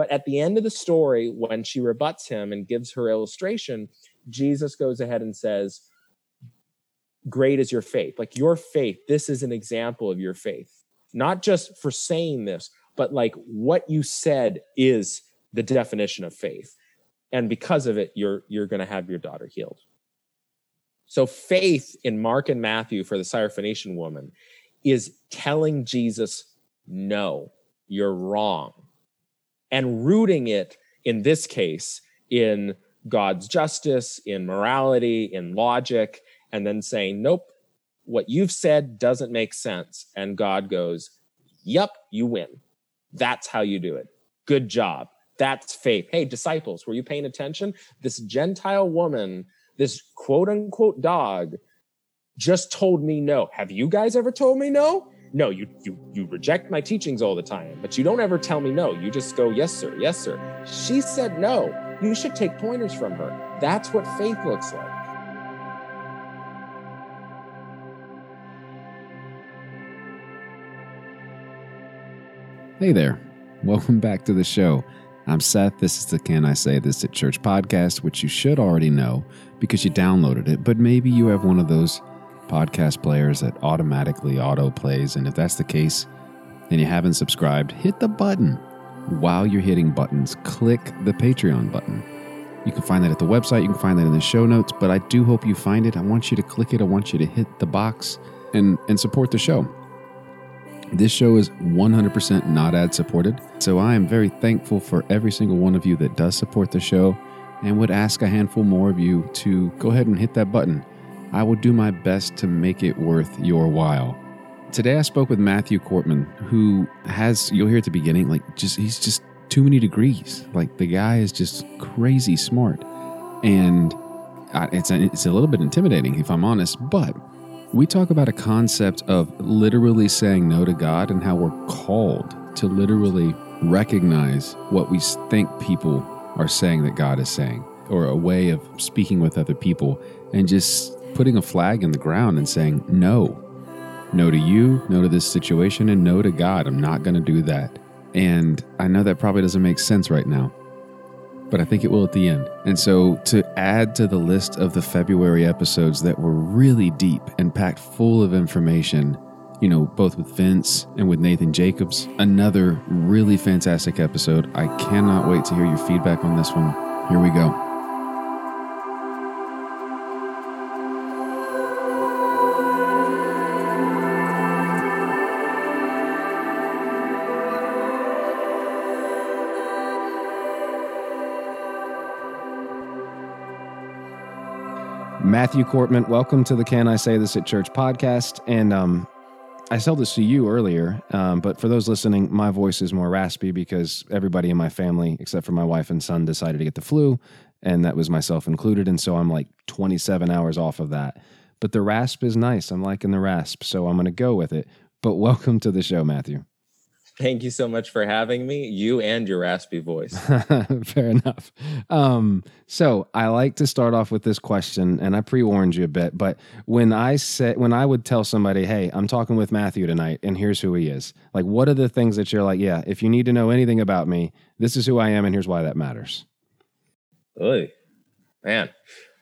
But at the end of the story, when she rebuts him and gives her illustration, Jesus goes ahead and says, Great is your faith. Like your faith, this is an example of your faith. Not just for saying this, but like what you said is the definition of faith. And because of it, you're you're gonna have your daughter healed. So faith in Mark and Matthew for the Syrophoenician woman is telling Jesus, no, you're wrong. And rooting it in this case in God's justice, in morality, in logic, and then saying, nope, what you've said doesn't make sense. And God goes, yep, you win. That's how you do it. Good job. That's faith. Hey, disciples, were you paying attention? This Gentile woman, this quote unquote dog, just told me no. Have you guys ever told me no? No, you you you reject my teachings all the time, but you don't ever tell me no. You just go, yes, sir, yes, sir. She said no. You should take pointers from her. That's what faith looks like. Hey there. Welcome back to the show. I'm Seth. This is the Can I Say This at Church podcast, which you should already know because you downloaded it, but maybe you have one of those podcast players that automatically auto plays. And if that's the case and you haven't subscribed, hit the button. While you're hitting buttons, click the Patreon button. You can find that at the website, you can find that in the show notes, but I do hope you find it. I want you to click it, I want you to hit the box and, and support the show. This show is 100% not ad supported, so I am very thankful for every single one of you that does support the show and would ask a handful more of you to go ahead and hit that button. I will do my best to make it worth your while. Today I spoke with Matthew Korpman, who has, you'll hear at the beginning, like just, he's just too many degrees. Like the guy is just crazy smart. And it's a, it's a little bit intimidating, if I'm honest, but we talk about a concept of literally saying no to God and how we're called to literally recognize what we think people are saying that God is saying, or a way of speaking with other people, and just putting a flag in the ground and saying, no, no to you, no to this situation, and no to God. I'm not going to do that. And I know that probably doesn't make sense right now, but I think it will at the end. And so, to add to the list of the February episodes that were really deep and packed full of information, you know, both with Vince and with Nathan Jacobs, another really fantastic episode. I cannot wait to hear your feedback on this one. Here we go. Matthew Korpman, welcome to the Can I Say This at Church podcast. And um, I told this to you earlier, um, but for those listening, my voice is more raspy because everybody in my family, except for my wife and son, decided to get the flu, and that was myself included. And so I'm like 27 hours off of that. But the rasp is nice. I'm liking the rasp, so I'm going to go with it. But welcome to the show, Matthew. Thank you so much for having me, you and your raspy voice. Fair enough. Um, so I like to start off with this question, and I pre-warned you a bit, but when I said when I would tell somebody, "Hey, I'm talking with Matthew tonight, and here's who he is," like, what are the things that you're like, "Yeah, if you need to know anything about me, this is who I am, and here's why that matters." Oy, man.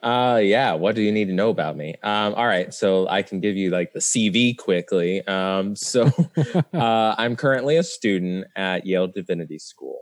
Uh, yeah. What do you need to know about me? Um, all right. So I can give you like the CV quickly. Um, so uh, I'm currently a student at Yale Divinity School.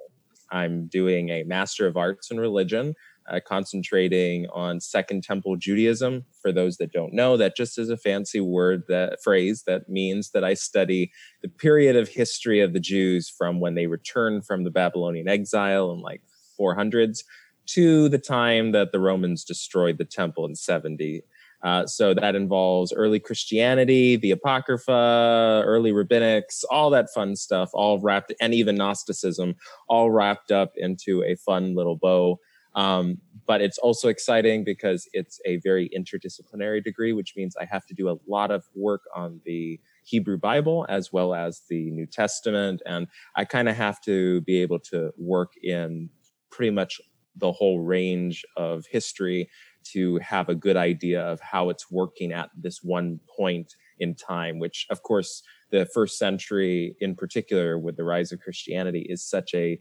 I'm doing a Master of Arts in Religion, uh, concentrating on Second Temple Judaism. For those that don't know, that just is a fancy word, that phrase that means that I study the period of history of the Jews from when they returned from the Babylonian exile in like 400s to the time that the Romans destroyed the temple in 70. Uh, so that involves early Christianity, the Apocrypha, early rabbinics, all that fun stuff, all wrapped, and even Gnosticism, all wrapped up into a fun little bow. Um, but it's also exciting because it's a very interdisciplinary degree, which means I have to do a lot of work on the Hebrew Bible as well as the New Testament. And I kind of have to be able to work in pretty much the whole range of history to have a good idea of how it's working at this one point in time, which of course the first century in particular with the rise of Christianity is such a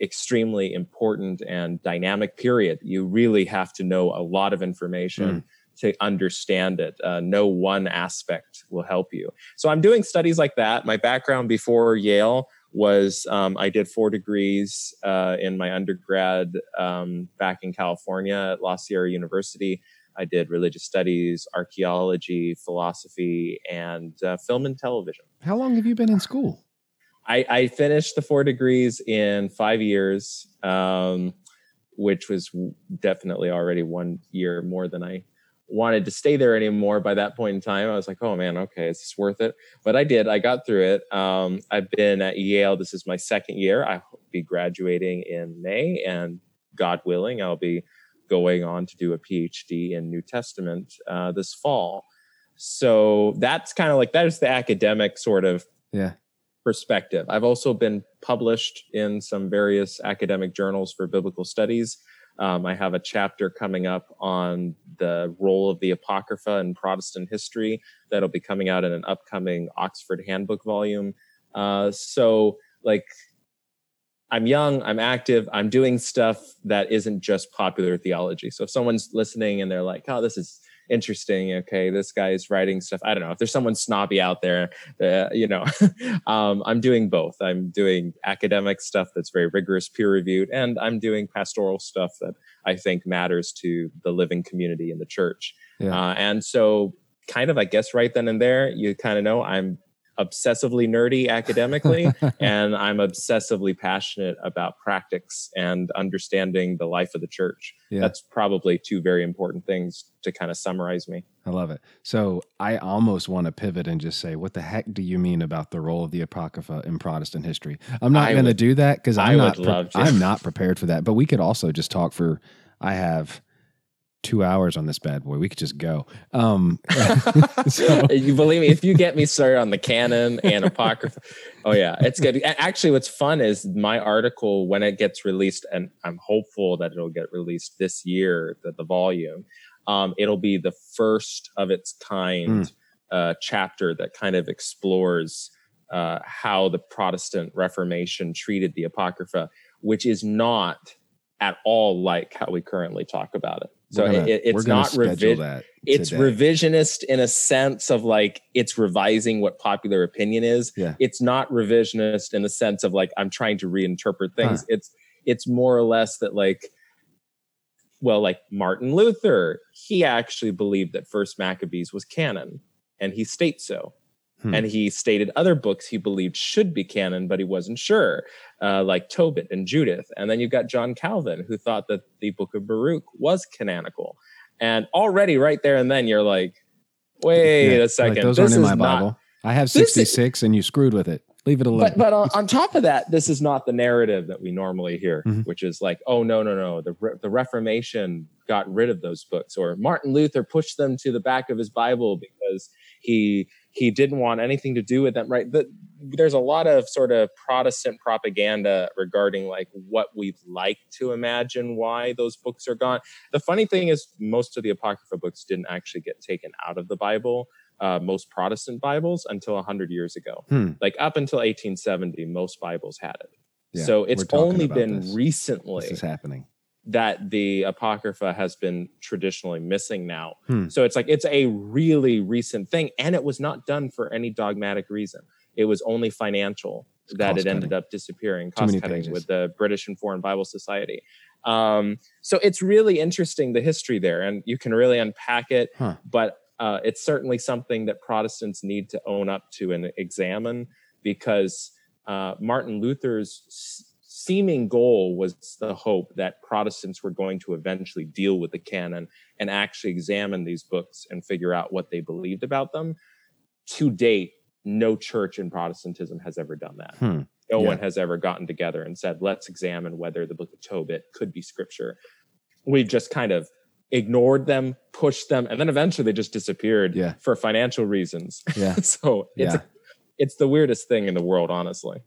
extremely important and dynamic period. You really have to know a lot of information. Mm. To understand it, uh, no one aspect will help you. So I'm doing studies like that. My background before Yale was um, I did four degrees uh, in my undergrad um, back in California at La Sierra University. I did religious studies, archaeology, philosophy, and uh, film and television. How long have you been in school? I, I finished the four degrees in five years, um, which was definitely already one year more than I wanted to stay there anymore by that point in time. I was like, oh man, okay, is this worth it? But I did. I got through it. Um, I've been at Yale. This is my second year. I will be graduating in May, and God willing, I'll be going on to do a PhD in New Testament uh, this fall. So that's kind of like that is the academic sort of Yeah. perspective. I've also been published in some various academic journals for biblical studies. Um, I have a chapter coming up on the role of the Apocrypha in Protestant history that'll be coming out in an upcoming Oxford Handbook volume. Uh, so, like, I'm young, I'm active, I'm doing stuff that isn't just popular theology. So, if someone's listening and they're like, oh, this is interesting, okay, this guy is writing stuff. I don't know if there's someone snobby out there, uh, you know, um, I'm doing both. I'm doing academic stuff that's very rigorous, peer reviewed, and I'm doing pastoral stuff that I think matters to the living community in the church. Yeah. Uh, and so, kind of, I guess, right then and there, you kind of know I'm obsessively nerdy academically and i'm obsessively passionate about practice and understanding the life of the church Yeah. that's probably two very important things to kind of summarize me I love it. So I almost want to pivot and just say, what the heck do you mean about the role of the Apocrypha in Protestant history? I'm not going to do that because I'm not. pre- I'm not prepared for that. But we could also just talk for. I have two hours on this bad boy. We could just go. Um, so- you believe me if you get me started on the canon and apocrypha oh yeah it's good actually what's fun is my article when it gets released and i'm hopeful that it'll get released this year the, the volume um, it'll be the first of its kind uh, chapter that kind of explores uh, how the protestant reformation treated the apocrypha which is not at all like how we currently talk about it so gonna- it, it's not revi- it's today. revisionist in a sense of like it's revising what popular opinion is. Yeah. It's not revisionist in the sense of like I'm trying to reinterpret things. Huh. It's it's more or less that like well, like Martin Luther, he actually believed that First Maccabees was canon, and he states so. Hmm. And he stated other books he believed should be canon, but he wasn't sure, uh, like Tobit and Judith. And then you've got John Calvin, who thought that the book of Baruch was canonical. And already, right there and then, you're like, wait Yeah, a second. Like, those this aren't in is my not- Bible. I have This is- 66, and you screwed with it. Leave it alone. But but on, on top of that, this is not the narrative that we normally hear, Mhm. which is like, oh no no no, the Re- the Reformation got rid of those books, or Martin Luther pushed them to the back of his Bible because he he didn't want anything to do with them. Right? The, there's a lot of sort of Protestant propaganda regarding like what we'd like to imagine why those books are gone. The funny thing is, most of the Apocrypha books didn't actually get taken out of the Bible. Uh, most Protestant Bibles until 100 years ago Hmm. like up until 1870 most bibles had it Yeah, so it's only been this. recently this is happening. That the apocrypha has been traditionally missing now Hmm. so it's like it's a really recent thing and it was not done for any dogmatic reason it was only financial It's that it ended up disappearing cost cutting pages. with the british and foreign bible society um, so it's really interesting the history there and you can really unpack it Huh. but uh, it's certainly something that Protestants need to own up to and examine because uh, Martin Luther's seeming goal was the hope that Protestants were going to eventually deal with the canon and actually examine these books and figure out what they believed about them. To date, no church in Protestantism has ever done that. Hmm. No Yeah. one has ever gotten together and said, let's examine whether the book of Tobit could be scripture. We've just kind of ignored them, pushed them, and then eventually they just disappeared Yeah. for financial reasons. Yeah. so it's Yeah. it's the weirdest thing in the world, honestly.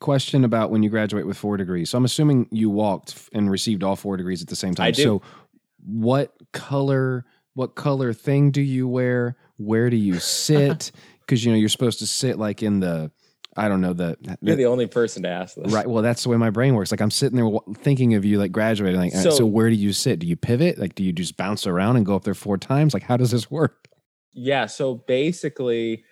Question about when you graduate with four degrees. So I'm assuming you walked and received all four degrees at the same time. I do. So what color what color thing do you wear? Where do you sit? Because you know you're supposed to sit like in the I don't know the, You're the only person to ask this. right. Well, that's the way my brain works. Like I'm sitting there w- thinking of you like graduating. Like, so, So- so where do you sit? Do you pivot? Like, do you just bounce around and go up there four times? Like, how does this work? Yeah. So basically,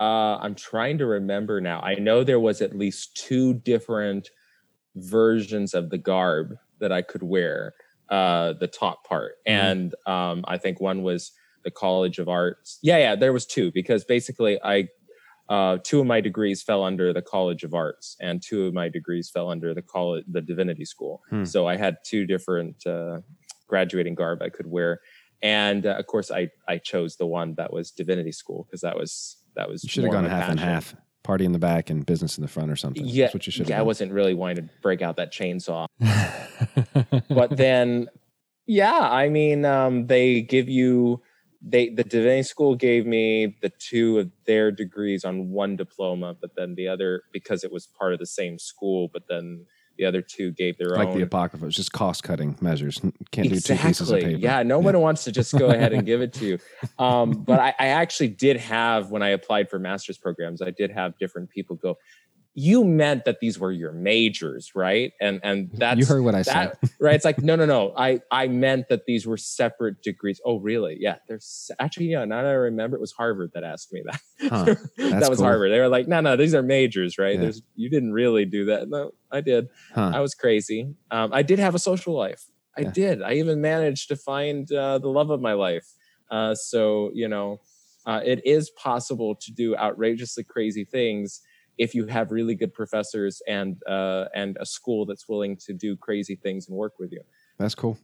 uh, I'm trying to remember now. I know there was at least two different versions of the garb that I could wear, uh, the top part, Mhm. and um, I think one was the College of Arts. Yeah, yeah, there was two because basically I. Uh, two of my degrees fell under the College of Arts, and two of my degrees fell under the college, the Divinity School. Hmm. So I had two different uh, graduating garb I could wear, and uh, of course I I chose the one that was Divinity School because that was that was should have gone my half and half. Party in the back and business in the front or something. Yeah, That's what you should yeah, I wasn't really wanting to break out that chainsaw, but then yeah, I mean um, they give you they the Divinity School gave me the two of their degrees on one diploma, but then the other because it was part of the same school, but then the other two gave their like own. Like the apocrypha, it's just cost cutting measures. Can't do two pieces of paper. Yeah, no one wants to just go ahead and give it to you. Um, but I, I actually did have when I applied for master's programs, I did have different people go. You meant that these were your majors, right? And and that's you heard what I said. right. It's like no, no, no. I I meant that these were separate degrees. Oh, really? Yeah. There's actually yeah. Now that I remember, it was Harvard that asked me that. Huh, that was cool. Harvard. They were like, no, no, these are majors, right? Yeah. There's you didn't really do that. No, I did. Huh. I was crazy. Um, I did have a social life. I Yeah. did. I even managed to find uh, the love of my life. Uh, so you know, uh, it is possible to do outrageously crazy things if you have really good professors and uh, and a school that's willing to do crazy things and work with you. That's cool.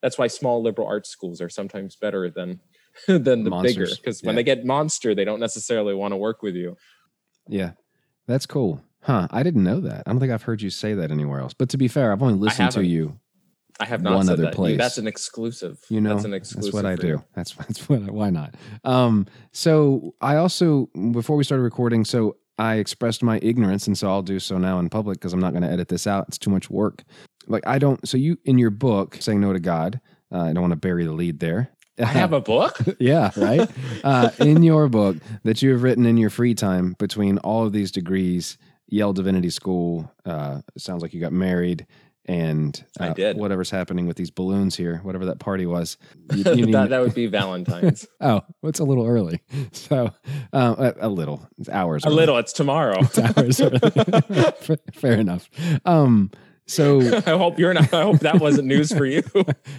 That's why small liberal arts schools are sometimes better than than the bigger Monsters. because when Yeah. they get monster, they don't necessarily want to work with you. Yeah. That's cool. Huh. I didn't know that. I don't think I've heard you say that anywhere else. But to be fair, I've only listened to you. I have not One said other that. place. That's an exclusive. You know, that's an that's exclusive. what I you. do. That's that's what. I, why not? Um. So I also before we started recording, so I expressed my ignorance, and so I'll do so now in public because I'm not going to edit this out. It's too much work. Like I don't. So you in your book, saying no to God. Uh, I don't want to bury the lead there. I have a book. yeah, right. uh, in your book that you have written in your free time between all of these degrees, Yale Divinity School. Uh, it sounds like you got married, and uh, I did. Whatever's happening with these balloons here, whatever that party was. You, you need- that, that would be Valentine's. oh, it's a little early. So uh, a, a little, it's hours. a early. little. It's tomorrow. It's hours. Fair- enough. Um. So I hope you're not. I hope that wasn't news for you.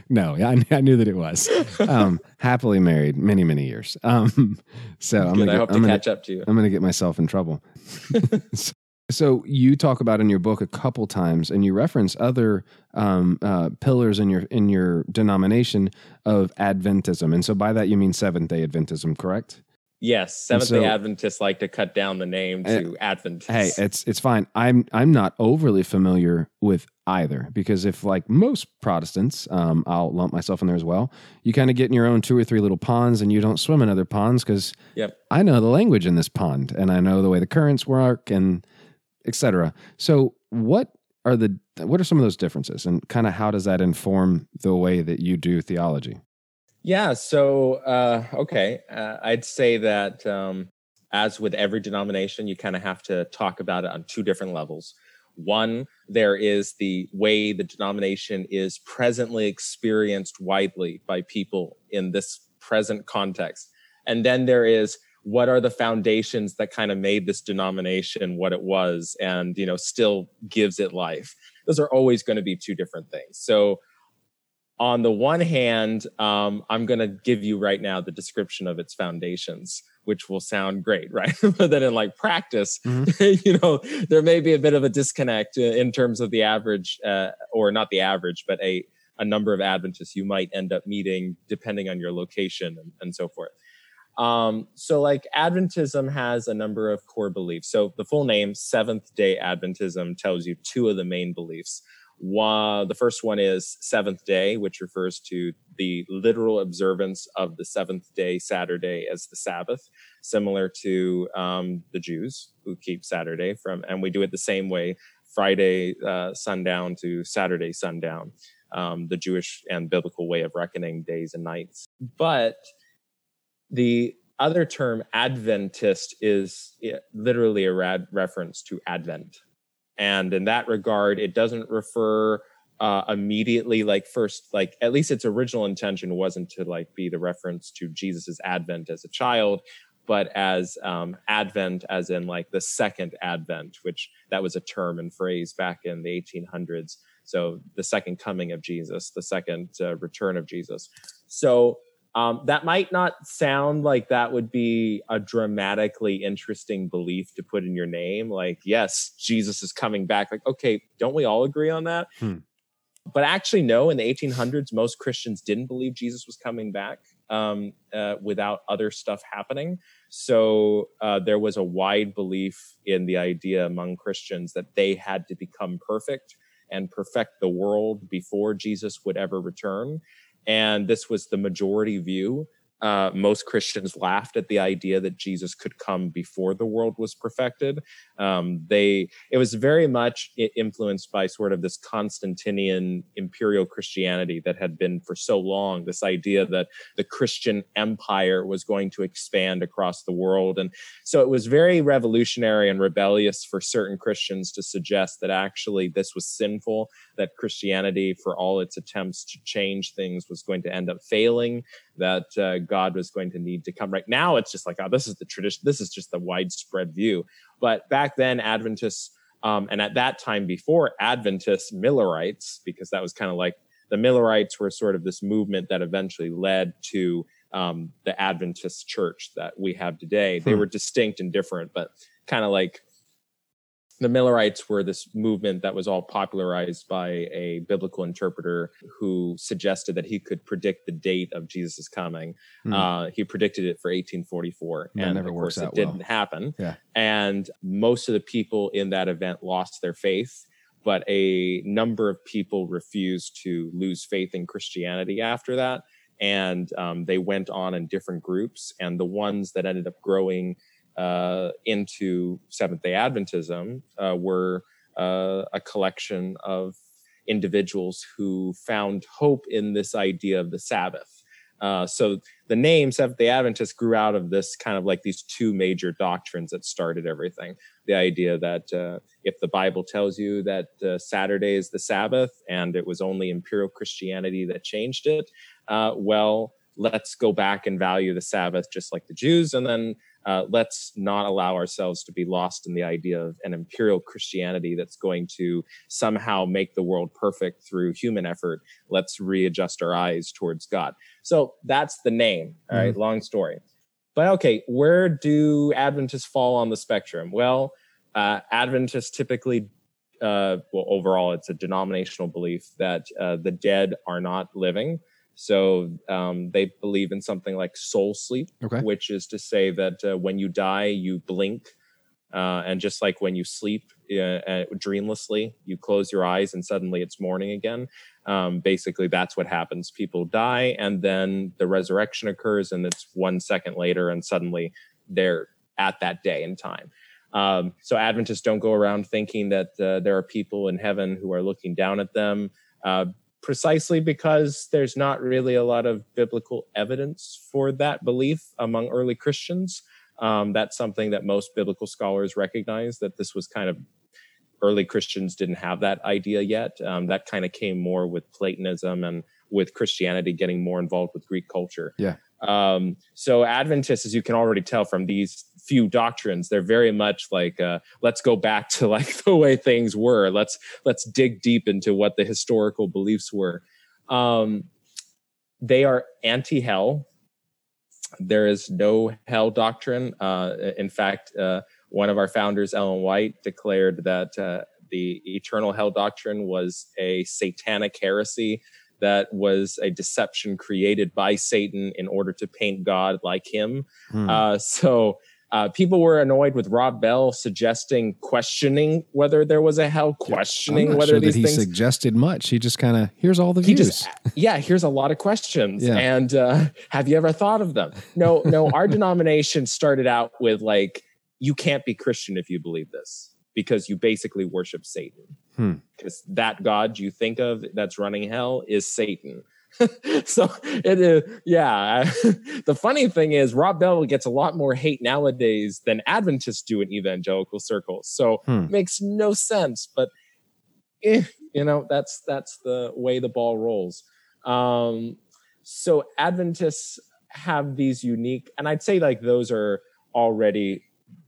no, I, I knew that it was. Um, happily married, many many years. Um, so I'm Good, gonna I hope to I'm gonna, catch up to you. I'm going to get myself in trouble. so, so you talk about in your book a couple times, and you reference other um, uh, pillars in your in your denomination of Adventism, and so by that you mean Seventh Day Adventism, correct? Yes, Seventh so- Day Adventists like to cut down the name to Adventist. Hey, it's it's fine. I'm I'm not overly familiar with either because if like most Protestants, um, I'll lump myself in there as well. You kind of get in your own two or three little ponds, and you don't swim in other ponds because Yep. I know the language in this pond, and I know the way the currents work, and etc. So, what are the what are some of those differences, and kind of how does that inform the way that you do theology? Yeah. So, uh, okay, uh, I'd say that um, as with every denomination, you kind of have to talk about it on two different levels. One, there is the way the denomination is presently experienced widely by people in this present context. And then there is what are the foundations that kind of made this denomination what it was and, you know, still gives it life. Those are always going to be two different things. So, on the one hand, um, I'm going to give you right now the description of its foundations, which will sound great, right? but then in like practice, you know, there may be a bit of a disconnect uh, in terms of the average, uh, or not the average, but a a number of Adventists you might end up meeting depending on your location and, and so forth. Um, so, like Adventism has a number of core beliefs. So, the full name Seventh Day Adventism tells you two of the main beliefs. One, the first one is seventh day, which refers to the literal observance of the seventh day, Saturday, as the Sabbath, similar to um, the Jews who keep Saturday from, and we do it the same way, Friday uh, sundown to Saturday sundown, um, the Jewish and biblical way of reckoning days and nights. But the other term, Adventist, is literally a rad reference to Advent. And in that regard, it doesn't refer uh, immediately like first like at least its original intention wasn't to like be the reference to jesus's advent as a child but as um, advent as in like the second advent which that was a term and phrase back in the 1800s so the second coming of jesus the second uh, return of jesus so um, that might not sound like that would be a dramatically interesting belief to put in your name. Like yes jesus is coming back. Like okay don't we all agree on that? Hmm. but actually no in the 1800s most christians didn't believe jesus was coming back um, uh, without other stuff happening. So uh, there was a wide belief in the idea among christians that they had to become perfect and perfect the world before jesus would ever return and this was the majority view uh, most Christians laughed at the idea that Jesus could come before the world was perfected. Um, they it was very much influenced by sort of this Constantinian imperial Christianity that had been for so long. This idea that the Christian empire was going to expand across the world, and so it was very revolutionary and rebellious for certain Christians to suggest that actually this was sinful, that Christianity, for all its attempts to change things, was going to end up failing that uh, God was going to need to come. Right now, it's just like, oh, this is the tradition. This is just the widespread view. But back then, Adventists, um, and at that time before Adventists, Millerites, because that was kind of like the Millerites were sort of this movement that eventually led to um, the Adventist church that we have today. Hmm. They were distinct and different, but kind of like the Millerites were this movement that was all popularized by a biblical interpreter who suggested that he could predict the date of Jesus' coming. Mm. Uh, he predicted it for 1844, that and of course it didn't happen. Yeah. And most of the people in that event lost their faith, but a number of people refused to lose faith in Christianity after that, and um, they went on in different groups. And the ones that ended up growing uh, into Seventh day Adventism uh, were uh, a collection of individuals who found hope in this idea of the Sabbath. Uh, so the name Seventh day Adventist grew out of this kind of like these two major doctrines that started everything. The idea that uh, if the Bible tells you that uh, Saturday is the Sabbath and it was only imperial Christianity that changed it, well, let's go back and value the Sabbath just like the Jews. And then uh, let's not allow ourselves to be lost in the idea of an imperial Christianity that's going to somehow make the world perfect through human effort. Let's readjust our eyes towards God. So that's the name. All right, mm-hmm. long story. But okay, where do Adventists fall on the spectrum? Well, uh, Adventists typically, uh, well, overall, it's a denominational belief that uh, the dead are not living. So um, they believe in something like soul sleep, okay. which is to say that uh, when you die, you blink. Uh, and just like when you sleep uh, uh, dreamlessly, you close your eyes and suddenly it's morning again. Um, basically, that's what happens. People die, and then the resurrection occurs, and it's one second later, and suddenly they're at that day and time. Um, so Adventists don't go around thinking that uh, there are people in heaven who are looking down at them. Uh, precisely because there's not really a lot of biblical evidence for that belief among early Christians. Um, that's something that most biblical scholars recognize that this was kind of early Christians didn't have that idea yet. Um, that kind of came more with Platonism and with Christianity getting more involved with Greek culture. Yeah. Um, so Adventists, as you can already tell from these few doctrines, they're very much like, uh, let's go back to like the way things were. Let's let's dig deep into what the historical beliefs were. Um, they are anti-hell. There is no hell doctrine. Uh, in fact, uh, one of our founders, Ellen White, declared that uh, the eternal hell doctrine was a satanic heresy that was a deception created by Satan in order to paint God like him. Hmm. Uh, so uh, people were annoyed with Rob Bell suggesting, questioning whether there was a hell, questioning whether sure these that he things. suggested much. He just kind of here's all the views. Just, yeah, here's a lot of questions, yeah. and uh, have you ever thought of them? No, no. our denomination started out with like, you can't be Christian if you believe this because you basically worship Satan. Hmm. Because that God you think of that's running hell is Satan. so it is, yeah. the funny thing is, Rob Bell gets a lot more hate nowadays than Adventists do in evangelical circles. So Hmm. makes no sense. But eh, you know, that's that's the way the ball rolls. Um, so Adventists have these unique, and I'd say like those are already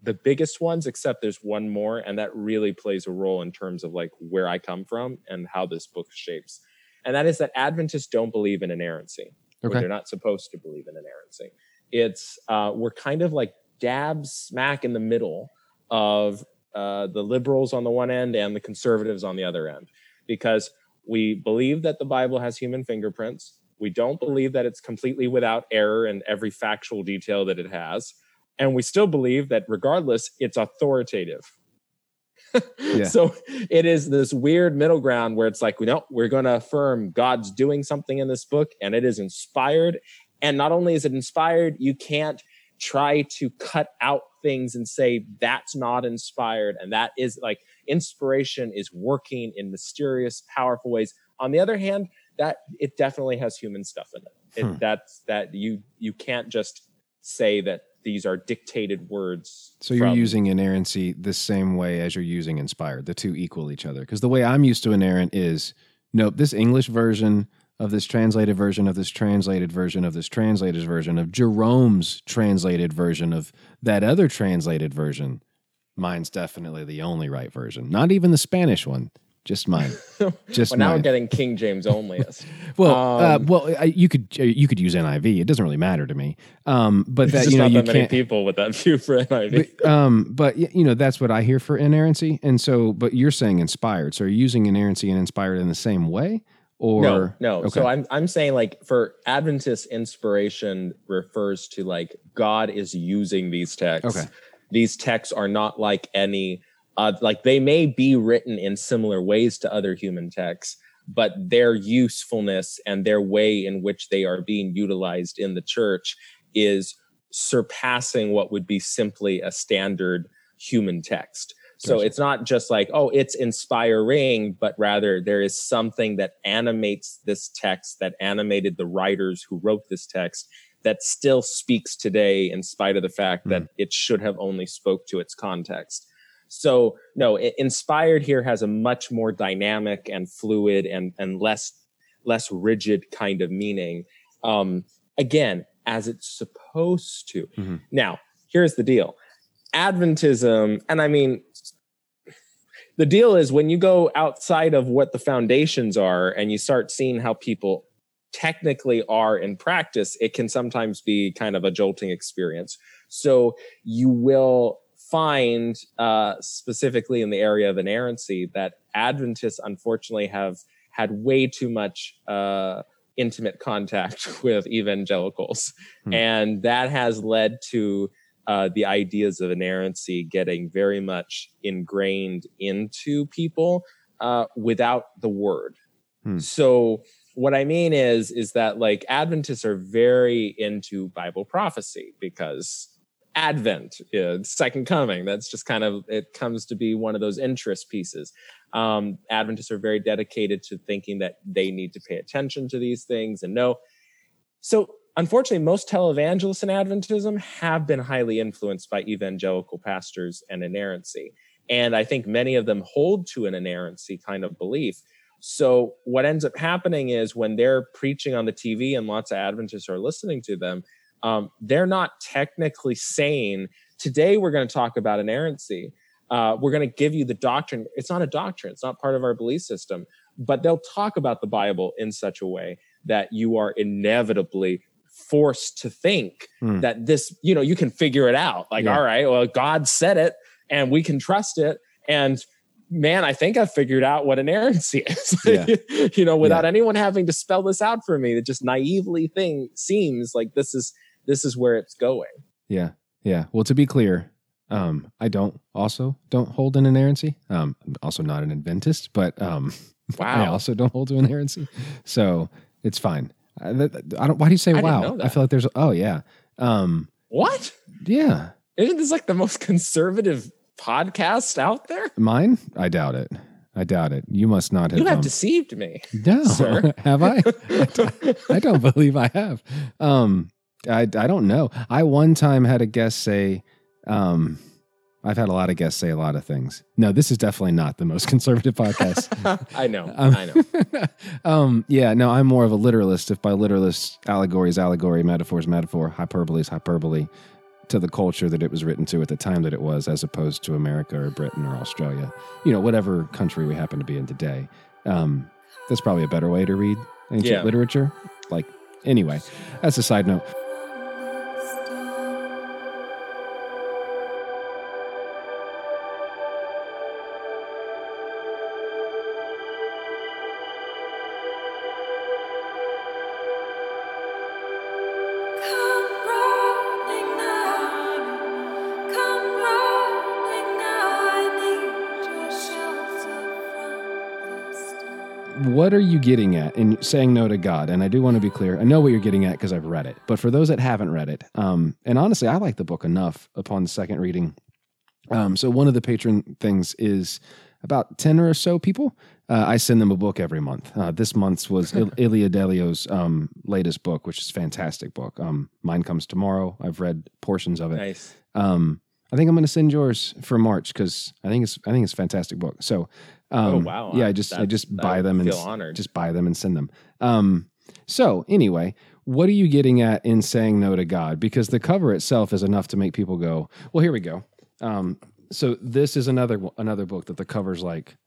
the biggest ones, except there's one more, and that really plays a role in terms of like where I come from and how this book shapes. And that is that Adventists don't believe in inerrancy. or Okay. They're not supposed to believe in inerrancy. It's uh, we're kind of like dab smack in the middle of uh, the liberals on the one end and the conservatives on the other end, because we believe that the Bible has human fingerprints. We don't believe that it's completely without error in every factual detail that it has. And we still believe that regardless, it's authoritative. Yeah. So it is this weird middle ground where it's like, no, we're going to affirm God's doing something in this book and it is inspired. And not only is it inspired, you can't try to cut out things and say that's not inspired. And that is like inspiration is working in mysterious, powerful ways. On the other hand, that it definitely has human stuff in it. it Hmm. That's that you you can't just say that these are dictated words. So you're from- using inerrancy the same way as you're using inspired. The two equal each other. Because the way I'm used to inerrant is nope, this English version of this translated version of this translated version of this translated version of Jerome's translated version of that other translated version. Mine's definitely the only right version. Not even the Spanish one. Just mine. Just well, now mine. we're getting King James onlyist. Well, uh, Um, well, I, you could uh, you could use NIV. It doesn't really matter to me. Um, but that just you know not you that many people with that view for NIV. But, um, but you know that's what I hear for inerrancy, and so but you're saying inspired. So are you using inerrancy and inspired in the same way, or no, no. Okay. So I'm I'm saying like for Adventist inspiration refers to like God is using these texts. Okay. These texts are not like any uh like they may be written in similar ways to other human texts, but their usefulness and their way in which they are being utilized in the church is surpassing what would be simply a standard human text. So it's not just like, oh, it's inspiring, but rather there is something that animates this text, that animated the writers who wrote this text, that still speaks today in spite of the fact that it should have only spoke to its context. So no, inspired here has a much more dynamic and fluid and and less less rigid kind of meaning. Um, again, as it's supposed to. Mhm. Now, here's the deal. Adventism, and I mean, the deal is when you go outside of what the foundations are and you start seeing how people technically are in practice, it can sometimes be kind of a jolting experience. So you will find, uh, specifically in the area of inerrancy, that Adventists unfortunately have had way too much uh, intimate contact with evangelicals. Hmm. And that has led to uh, the ideas of inerrancy getting very much ingrained into people uh, without the word. Hmm. So what I mean is, is that like Adventists are very into Bible prophecy because Advent, second coming. That's just kind of it comes to be one of those interest pieces. Um, Adventists are very dedicated to thinking that they need to pay attention to these things and know. So unfortunately, most televangelists in Adventism have been highly influenced by evangelical pastors and inerrancy. And I think many of them hold to an inerrancy kind of belief. So what ends up happening is when they're preaching on the TV and lots of Adventists are listening to them, um, they're not technically saying, today we're going to talk about inerrancy. Uh, we're going to give you the doctrine. It's not a doctrine. It's not part of our belief system, but they'll talk about the Bible in such a way that you are inevitably forced to think Hmm. that this, you know, you can figure it out. Like, Yeah. all right, well, God said it and we can trust it. And man, I think I've figured out what inerrancy is. Yeah. you know, without anyone having to spell this out for me, it just naively thing seems like this is this is where it's going. Yeah, yeah. Well, to be clear, um, I don't also don't hold an inerrancy. Um, I'm also not an Adventist, but um, I also don't hold to inerrancy, so it's fine. I, I don't. Why do you say I wow? I feel like there's. Oh yeah, um, What? yeah. Isn't this like the most conservative podcast out there? Mine? I doubt it. I doubt it. You must not have. You have um, deceived me. no, sir. have I? I don't, I don't believe I have. Um, I I don't know. I one time had a guest say, um, I've had a lot of guests say a lot of things. No, this is definitely not the most conservative podcast. I know. Um, I know. um, yeah, no, I'm more of a literalist. If by literalist, allegory is allegory, metaphor is metaphor, hyperbole is hyperbole to the culture that it was written to at the time that it was, as opposed to America or Britain or Australia, you know, whatever country we happen to be in today. Um, that's probably a better way to read ancient Yeah. literature. Like, anyway, that's a side note. What are you getting at in saying no to God? And I do want to be clear. I know what you're getting at because I've read it. But for those that haven't read it, um, and honestly, I like the book enough upon the second reading. Um, so one of the Patreon things is about ten or so people. Uh, I send them a book every month. Uh, this month's was Il- Ilia Delio's um, latest book, which is a fantastic book. Um, Mine comes tomorrow. I've read portions of it. Nice. Um, I think I'm going to send yours for March because I think it's I think it's a fantastic book. So, um, Oh, wow. yeah, I just I just I buy them and honored. just buy them and send them. Um, so anyway, what are you getting at in saying no to God? Because the cover itself is enough to make people go, well, here we go. Um, so this is another another book that the cover's like,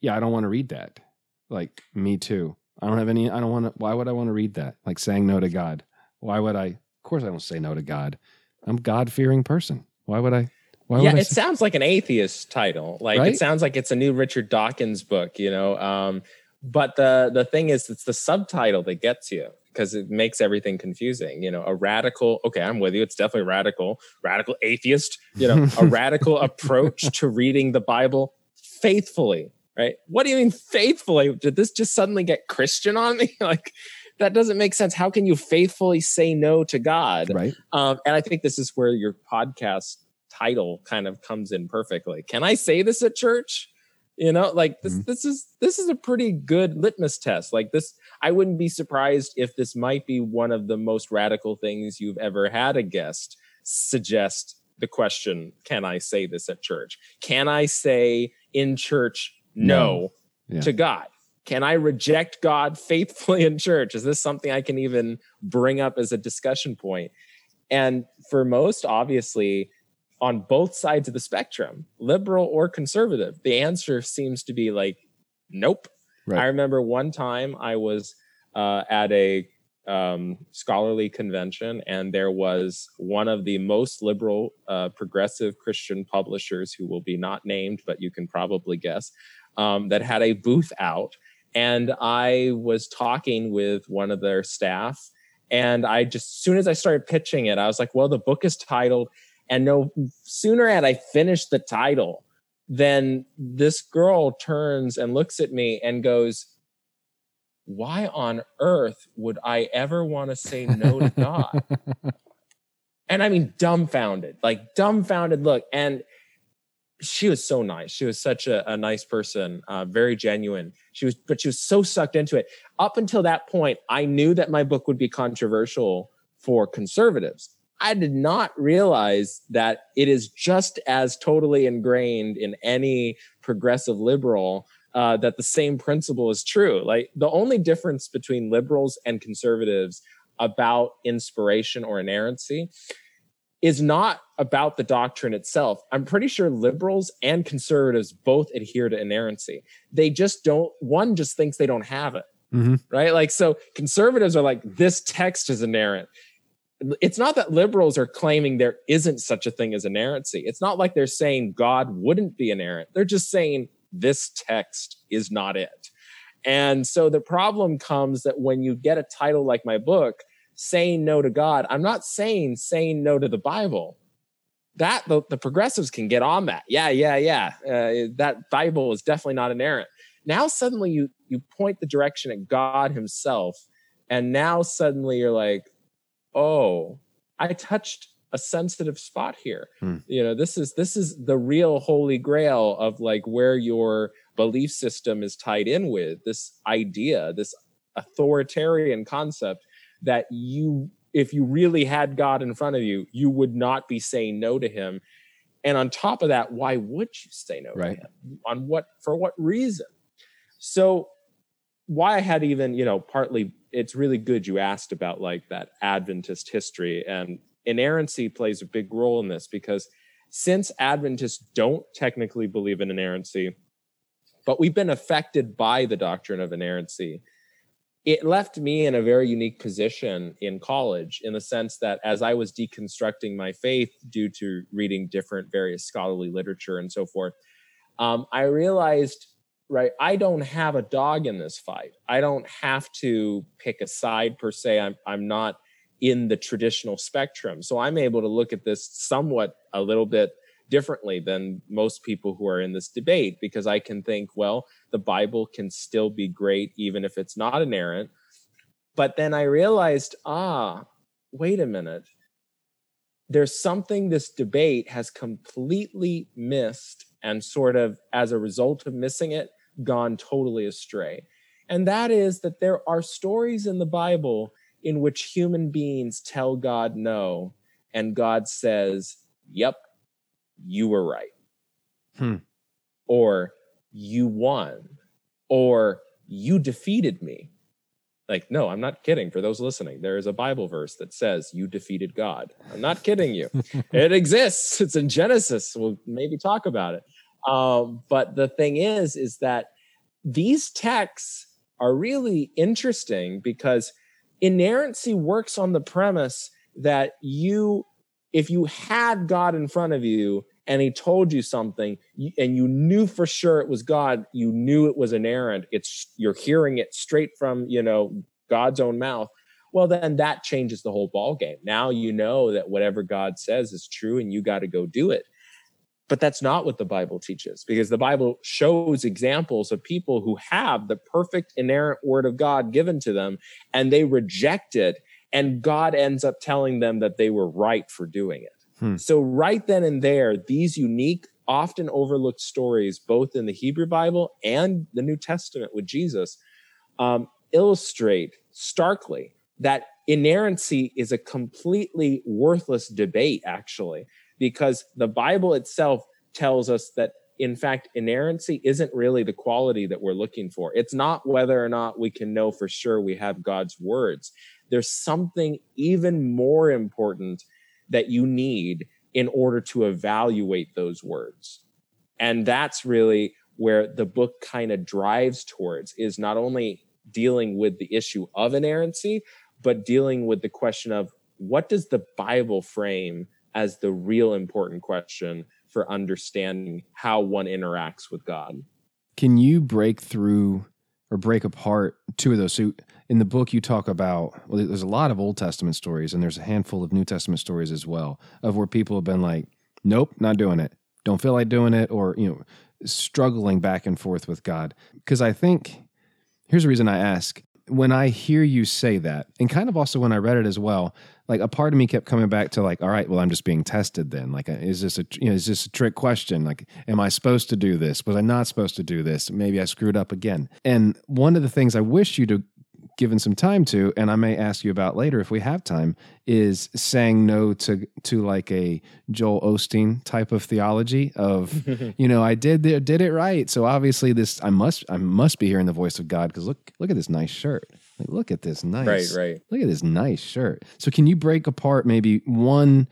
yeah, I don't want to read that. Like me too. I don't have any. I don't want to. Why would I want to read that? Like saying no to God. Why would I? Of course, I don't say no to God. I'm God fearing person. Why would I? Why yeah, would I? it say- sounds like an atheist title. Like Right? it sounds like it's a new Richard Dawkins book, you know. Um, but the the thing is, it's the subtitle that gets you because it makes everything confusing. You know, a radical. Okay, I'm with you. It's definitely radical. Radical atheist. You know, a radical approach to reading the Bible faithfully. Right? What do you mean faithfully? Did this just suddenly get Christian on me? like that doesn't make sense. How can you faithfully say no to God? right. Um, and I think this is where your podcast title kind of comes in perfectly. Can I say this at church? You know, like this Mhm. this is this is a pretty good litmus test. Like this, I wouldn't be surprised if this might be one of the most radical things you've ever had a guest suggest the question, can I say this at church? Can I say in church no, Yeah. to God? Can I reject God faithfully in church? Is this something I can even bring up as a discussion point? And for most, obviously, on both sides of the spectrum, liberal or conservative, the answer seems to be like, nope. Right. I remember one time I was uh, at a um, scholarly convention, and there was one of the most liberal, uh, progressive Christian publishers who will be not named, but you can probably guess, um, that had a booth out. And I was talking with one of their staff, and I just, as soon as I started pitching it, I was like, well, the book is titled, and no sooner had I finished the title than this girl turns and looks at me and goes, why on earth would I ever want to say no to God? and I mean, dumbfounded, like dumbfounded look. And she was so nice. She was such a, a nice person, uh, very genuine. She was, but she was so sucked into it. Up until that point, I knew that my book would be controversial for conservatives. I did not realize that it is just as totally ingrained in any progressive liberal uh, that the same principle is true. Like the only difference between liberals and conservatives about inspiration or inerrancy is not about the doctrine itself. I'm pretty sure liberals and conservatives both adhere to inerrancy. They just don't, one just thinks they don't have it, Mhm. right? Like, so conservatives are like, this text is inerrant. It's not that liberals are claiming there isn't such a thing as inerrancy. It's not like they're saying God wouldn't be inerrant. They're just saying this text is not it. And so the problem comes that when you get a title like my book, saying no to God, I'm not saying saying no to the Bible. That the, the progressives can get on that. Yeah, yeah, yeah. Uh, that Bible is definitely not inerrant. Now suddenly you you point the direction at God Himself, and now suddenly you're like, oh, I touched a sensitive spot here. Hmm. You know, this is this is the real holy grail of like where your belief system is tied in with this idea, this authoritarian concept that you, if you really had God in front of you, you would not be saying no to him. And on top of that, why would you say no Right. to him? On what, for what reason? So, why I had even, you know, partly it's really good you asked about like that Adventist history and inerrancy plays a big role in this because since Adventists don't technically believe in inerrancy, but we've been affected by the doctrine of inerrancy, it left me in a very unique position in college in the sense that as I was deconstructing my faith due to reading different various scholarly literature and so forth, um, I realized, right, I don't have a dog in this fight. I don't have to pick a side per se. I'm, I'm not in the traditional spectrum. So I'm able to look at this somewhat a little bit differently than most people who are in this debate because I can think, well, the Bible can still be great even if it's not inerrant. But then I realized, ah, wait a minute. There's something this debate has completely missed and sort of as a result of missing it, gone totally astray. And that is that there are stories in the Bible in which human beings tell God no, and God says, Yep, you were right. Hmm. Or you won. Or you defeated me. Like, no, I'm not kidding. For those listening, there is a Bible verse that says you defeated God. I'm not kidding you. it exists. It's in Genesis. We'll maybe talk about it. Um, but the thing is, is that these texts are really interesting because inerrancy works on the premise that you, if you had God in front of you and he told you something and you knew for sure it was God, you knew it was inerrant. It's you're hearing it straight from, you know, God's own mouth. Well, then that changes the whole ball game. Now you know that whatever God says is true and you got to go do it. But that's not what the Bible teaches because the Bible shows examples of people who have the perfect inerrant word of God given to them and they reject it. And God ends up telling them that they were right for doing it. Hmm. So, right then and there, these unique, often overlooked stories, both in the Hebrew Bible and the New Testament with Jesus, um, illustrate starkly that inerrancy is a completely worthless debate, actually, because the Bible itself tells us that, in fact, inerrancy isn't really the quality that we're looking for. It's not whether or not we can know for sure we have God's words. There's something even more important that you need in order to evaluate those words. And that's really where the book kind of drives towards is not only dealing with the issue of inerrancy, but dealing with the question of what does the Bible frame as the real important question for understanding how one interacts with God. Can you break through or break apart two of those? So in the book, you talk about, well, there's a lot of Old Testament stories and there's a handful of New Testament stories as well of where people have been like, nope, not doing it. Don't feel like doing it or, you know, struggling back and forth with God. Because I think, here's the reason I ask. When I hear you say that, and kind of also when I read it as well, like a part of me kept coming back to like, all right, well, I'm just being tested then. Like, uh, is this a you know, is this a trick question? Like, am I supposed to do this? Was I not supposed to do this? Maybe I screwed up again. And one of the things I wish you'd have given some time to, and I may ask you about later if we have time, is saying no to to like a Joel Osteen type of theology of, you know, I did the, did it right, so obviously this I must I must be hearing the voice of God because look look at this nice shirt. Like, look at this nice Right, right. Look at this nice shirt. So, can you break apart maybe one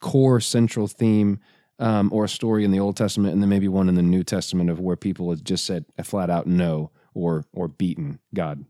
core central theme um, or a story in the Old Testament, and then maybe one in the New Testament of where people have just said a flat out no or or beaten God?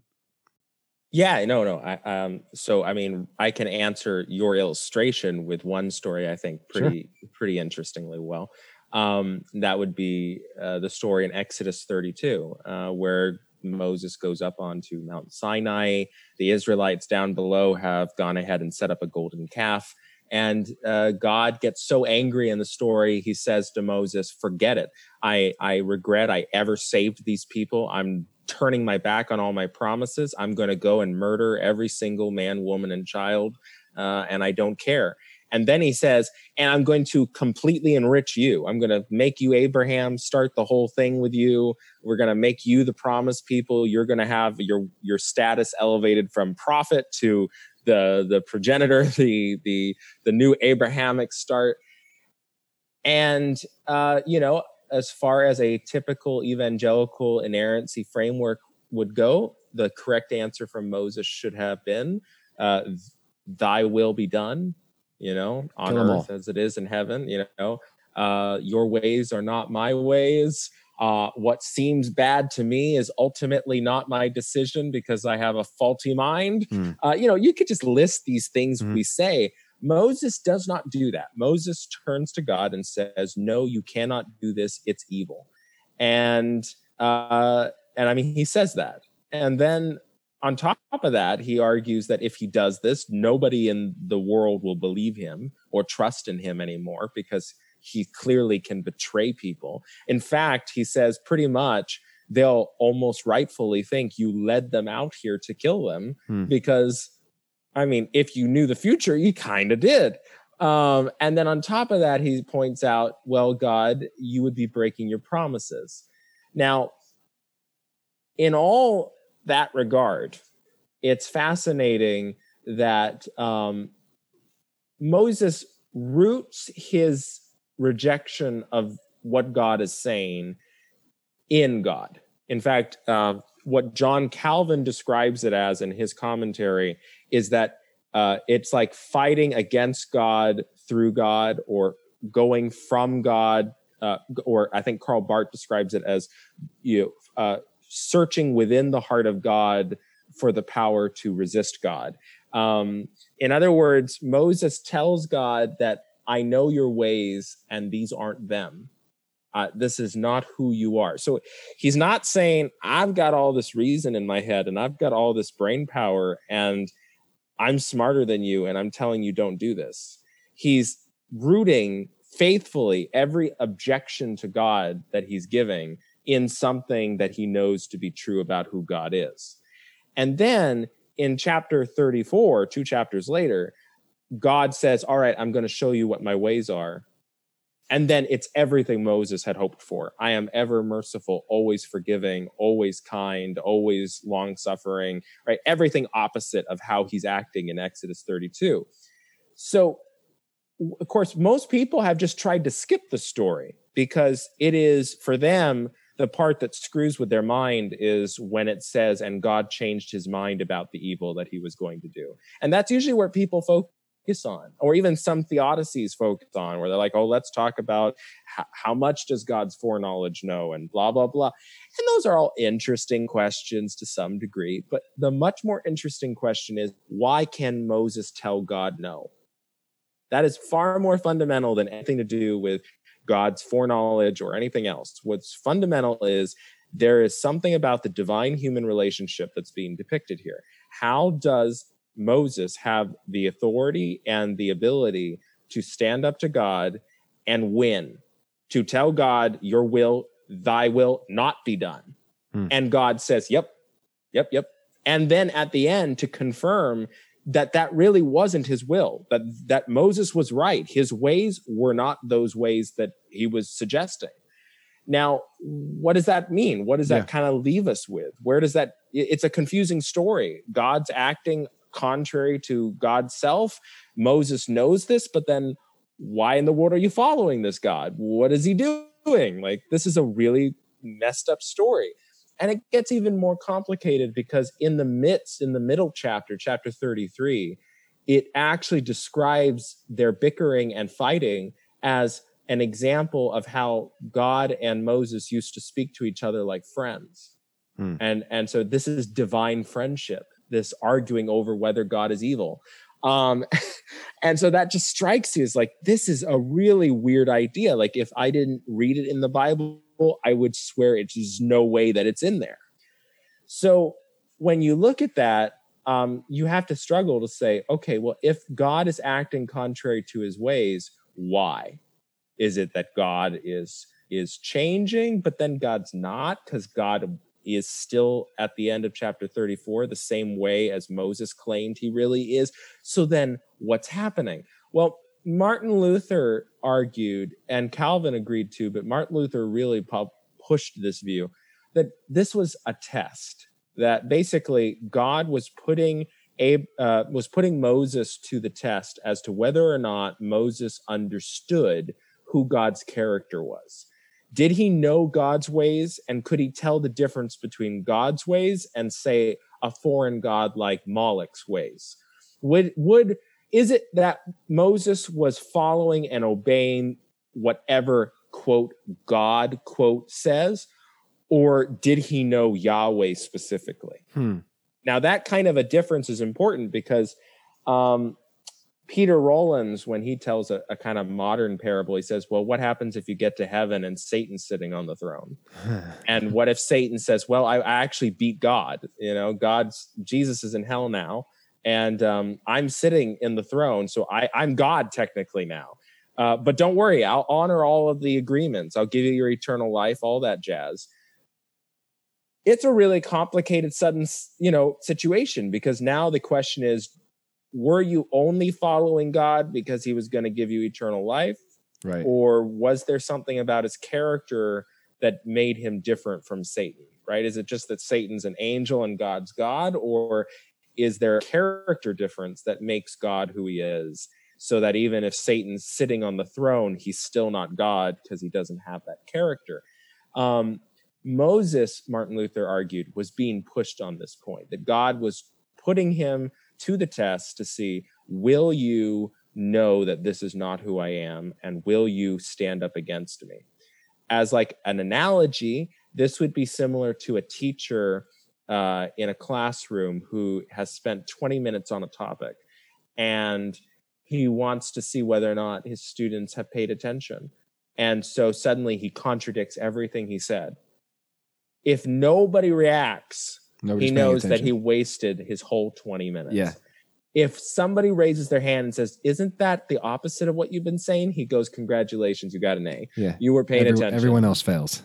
Yeah, no, no. I, um, so I mean, I can answer your illustration with one story. I think Sure. pretty, pretty interestingly well. Um, that would be uh, the story in Exodus 32, uh, where Moses goes up onto Mount Sinai. The Israelites down below have gone ahead and set up a golden calf. And uh, God gets so angry in the story, he says to Moses, Forget it. I, I regret I ever saved these people. I'm turning my back on all my promises. I'm going to go and murder every single man, woman, and child, uh, and I don't care. And then he says, and I'm going to completely enrich you. I'm going to make you Abraham, start the whole thing with you. We're going to make you the promised people. You're going to have your your status elevated from prophet to the the progenitor, the the the new Abrahamic start. And uh, you know, as far as a typical evangelical inerrancy framework would go, the correct answer from Moses should have been, uh, "Thy will be done." You know, on 'em earth as it is in heaven. You know, uh, your ways are not my ways. Uh, what seems bad to me is ultimately not my decision because I have a faulty mind. Hmm. Uh, you know, you could just list these things Mhm. we say. Moses does not do that. Moses turns to God and says, "No, you cannot do this. It's evil." And uh, and I mean, he says that. And then on top of that, he argues that if he does this, nobody in the world will believe him or trust in him anymore because he clearly can betray people. In fact, he says pretty much they'll almost rightfully think you led them out here to kill them Hmm. because, I mean, if you knew the future, you kind of did. Um, and then on top of that, he points out, well, God, you would be breaking your promises. Now, in all that regard, it's fascinating that um, Moses roots his rejection of what God is saying in God. In fact, uh, what John Calvin describes it as in his commentary is that uh, it's like fighting against God through God or going from God. Uh, or I think Karl Barth describes it as you know, uh, searching within the heart of God for the power to resist God. Um, in other words, Moses tells God that I know your ways and these aren't them. Uh, this is not who you are. So he's not saying, I've got all this reason in my head and I've got all this brain power and I'm smarter than you and I'm telling you don't do this. He's rooting faithfully every objection to God that he's giving in something that he knows to be true about who God is. And then in chapter 34, two chapters later, God says, All right, I'm going to show you what my ways are. And then it's everything Moses had hoped for. I am ever merciful, always forgiving, always kind, always long suffering, right? Everything opposite of how he's acting in Exodus 32. So, of course, most people have just tried to skip the story because it is for them the part that screws with their mind is when it says, and God changed his mind about the evil that he was going to do. And that's usually where people focus on, or even some theodicies focus on, where they're like, oh, let's talk about h- how much does God's foreknowledge know and blah, blah, blah. And those are all interesting questions to some degree. But the much more interesting question is, why can Moses tell God no? That is far more fundamental than anything to do with God's foreknowledge or anything else. What's fundamental is there is something about the divine human relationship that's being depicted here. How does Moses have the authority and the ability to stand up to God and win, to tell God, Your will, thy will not be done? Hmm. And God says, Yep, yep, yep. And then at the end to confirm that that really wasn't his will that that moses was right his ways were not those ways that he was suggesting now what does that mean what does that Yeah. kind of leave us with where does that it's a confusing story god's acting contrary to god's self. Moses knows this but then why in the world are you following this god? What is he doing? Like this is a really messed up story. And it gets even more complicated because in the midst in the middle chapter chapter 33 it actually describes their bickering and fighting as an example of how god and moses used to speak to each other like friends. Hmm. and and so this is divine friendship this arguing over whether god is evil. Um and so that just strikes you as like this is a really weird idea. Like if i didn't read it in the bible i would swear it's just no way that it's in there. So when you look at that um, you have to struggle to say okay well if god is acting contrary to his ways why? Is it that god is is changing but then god's not? Because god is still at the end of chapter 34 the same way as moses claimed he really is so then what's happening well Martin Luther argued, and Calvin agreed to, but Martin Luther really pu- pushed this view that this was a test. That basically God was putting Ab- uh, was putting Moses to the test as to whether or not Moses understood who God's character was. Did he know God's ways, and could he tell the difference between God's ways and, say, a foreign god like Moloch's ways? Would would is it that Moses was following and obeying whatever quote God quote says, or did he know Yahweh specifically? Hmm. Now, that kind of a difference is important because um, Peter Rollins, when he tells a, a, kind of modern parable, he says, Well, what happens if you get to heaven and Satan's sitting on the throne? and what if Satan says, Well, I, I, actually beat God? You know, God's Jesus is in hell now, and um, I'm sitting in the throne, so I, I'm God technically now. Uh, but don't worry, I'll honor all of the agreements. I'll give you your eternal life, all that jazz it's a really complicated sudden you know situation because now the question is were you only following god because he was going to give you eternal life? Right. Or was there something about his character that made him different from satan right? Is it just that satan's an angel and god's god? Or is there a character difference that makes god who he is so that even if satan's sitting on the throne he's still not god because he doesn't have that character? Um, Moses, Martin Luther argued, was being pushed on this point, that God was putting him to the test to see will you know that this is not who I am and will you stand up against me? As like an analogy, this would be similar to a teacher uh, in a classroom who has spent 20 minutes on a topic and he wants to see whether or not his students have paid attention. And so suddenly he contradicts everything he said if nobody reacts, Nobody's he knows that he wasted his whole 20 minutes. Yeah. If somebody raises their hand and says, Isn't that the opposite of what you've been saying? He goes, Congratulations, you got an A. Yeah. You were paying Every, attention. Everyone else fails.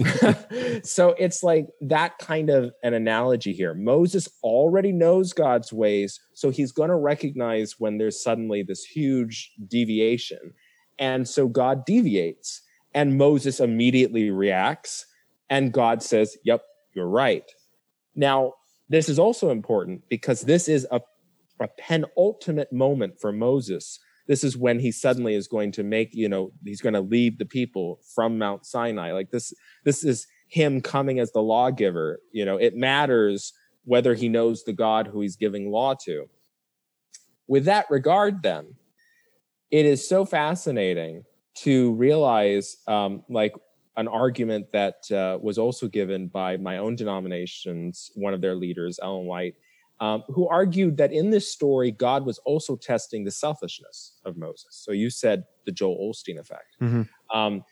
so it's like that kind of an analogy here. Moses already knows God's ways, so he's going to recognize when there's suddenly this huge deviation. And so God deviates, and Moses immediately reacts and God says, Yep, you're right. Now, this is also important because this is a, a penultimate moment for Moses. This is when he suddenly is going to make, you know, he's going to lead the people from Mount Sinai. Like this, this is him coming as the lawgiver. You know, it matters whether he knows the God who he's giving law to. With that regard, then, it is so fascinating to realize, um, like, an argument that uh, was also given by my own denomination's one of their leaders, Ellen White, um, who argued that in this story, God was also testing the selfishness of Moses. So you said the Joel Osteen effect. Mm-hmm. Um,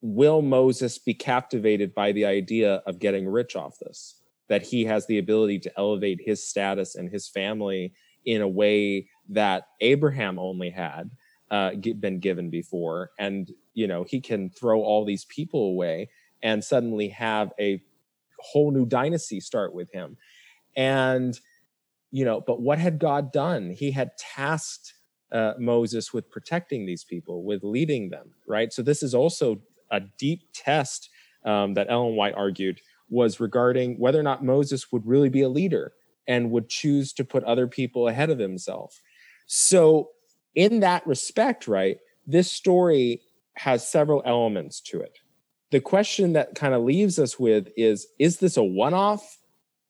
will Moses be captivated by the idea of getting rich off this? That he has the ability to elevate his status and his family in a way that Abraham only had uh, been given before, and you know he can throw all these people away and suddenly have a whole new dynasty start with him. And you know, but what had God done? He had tasked uh, Moses with protecting these people, with leading them, right? So this is also a deep test um, that Ellen White argued was regarding whether or not Moses would really be a leader and would choose to put other people ahead of himself. So in that respect, right, this story has several elements to it. The question that kind of leaves us with is is this a one off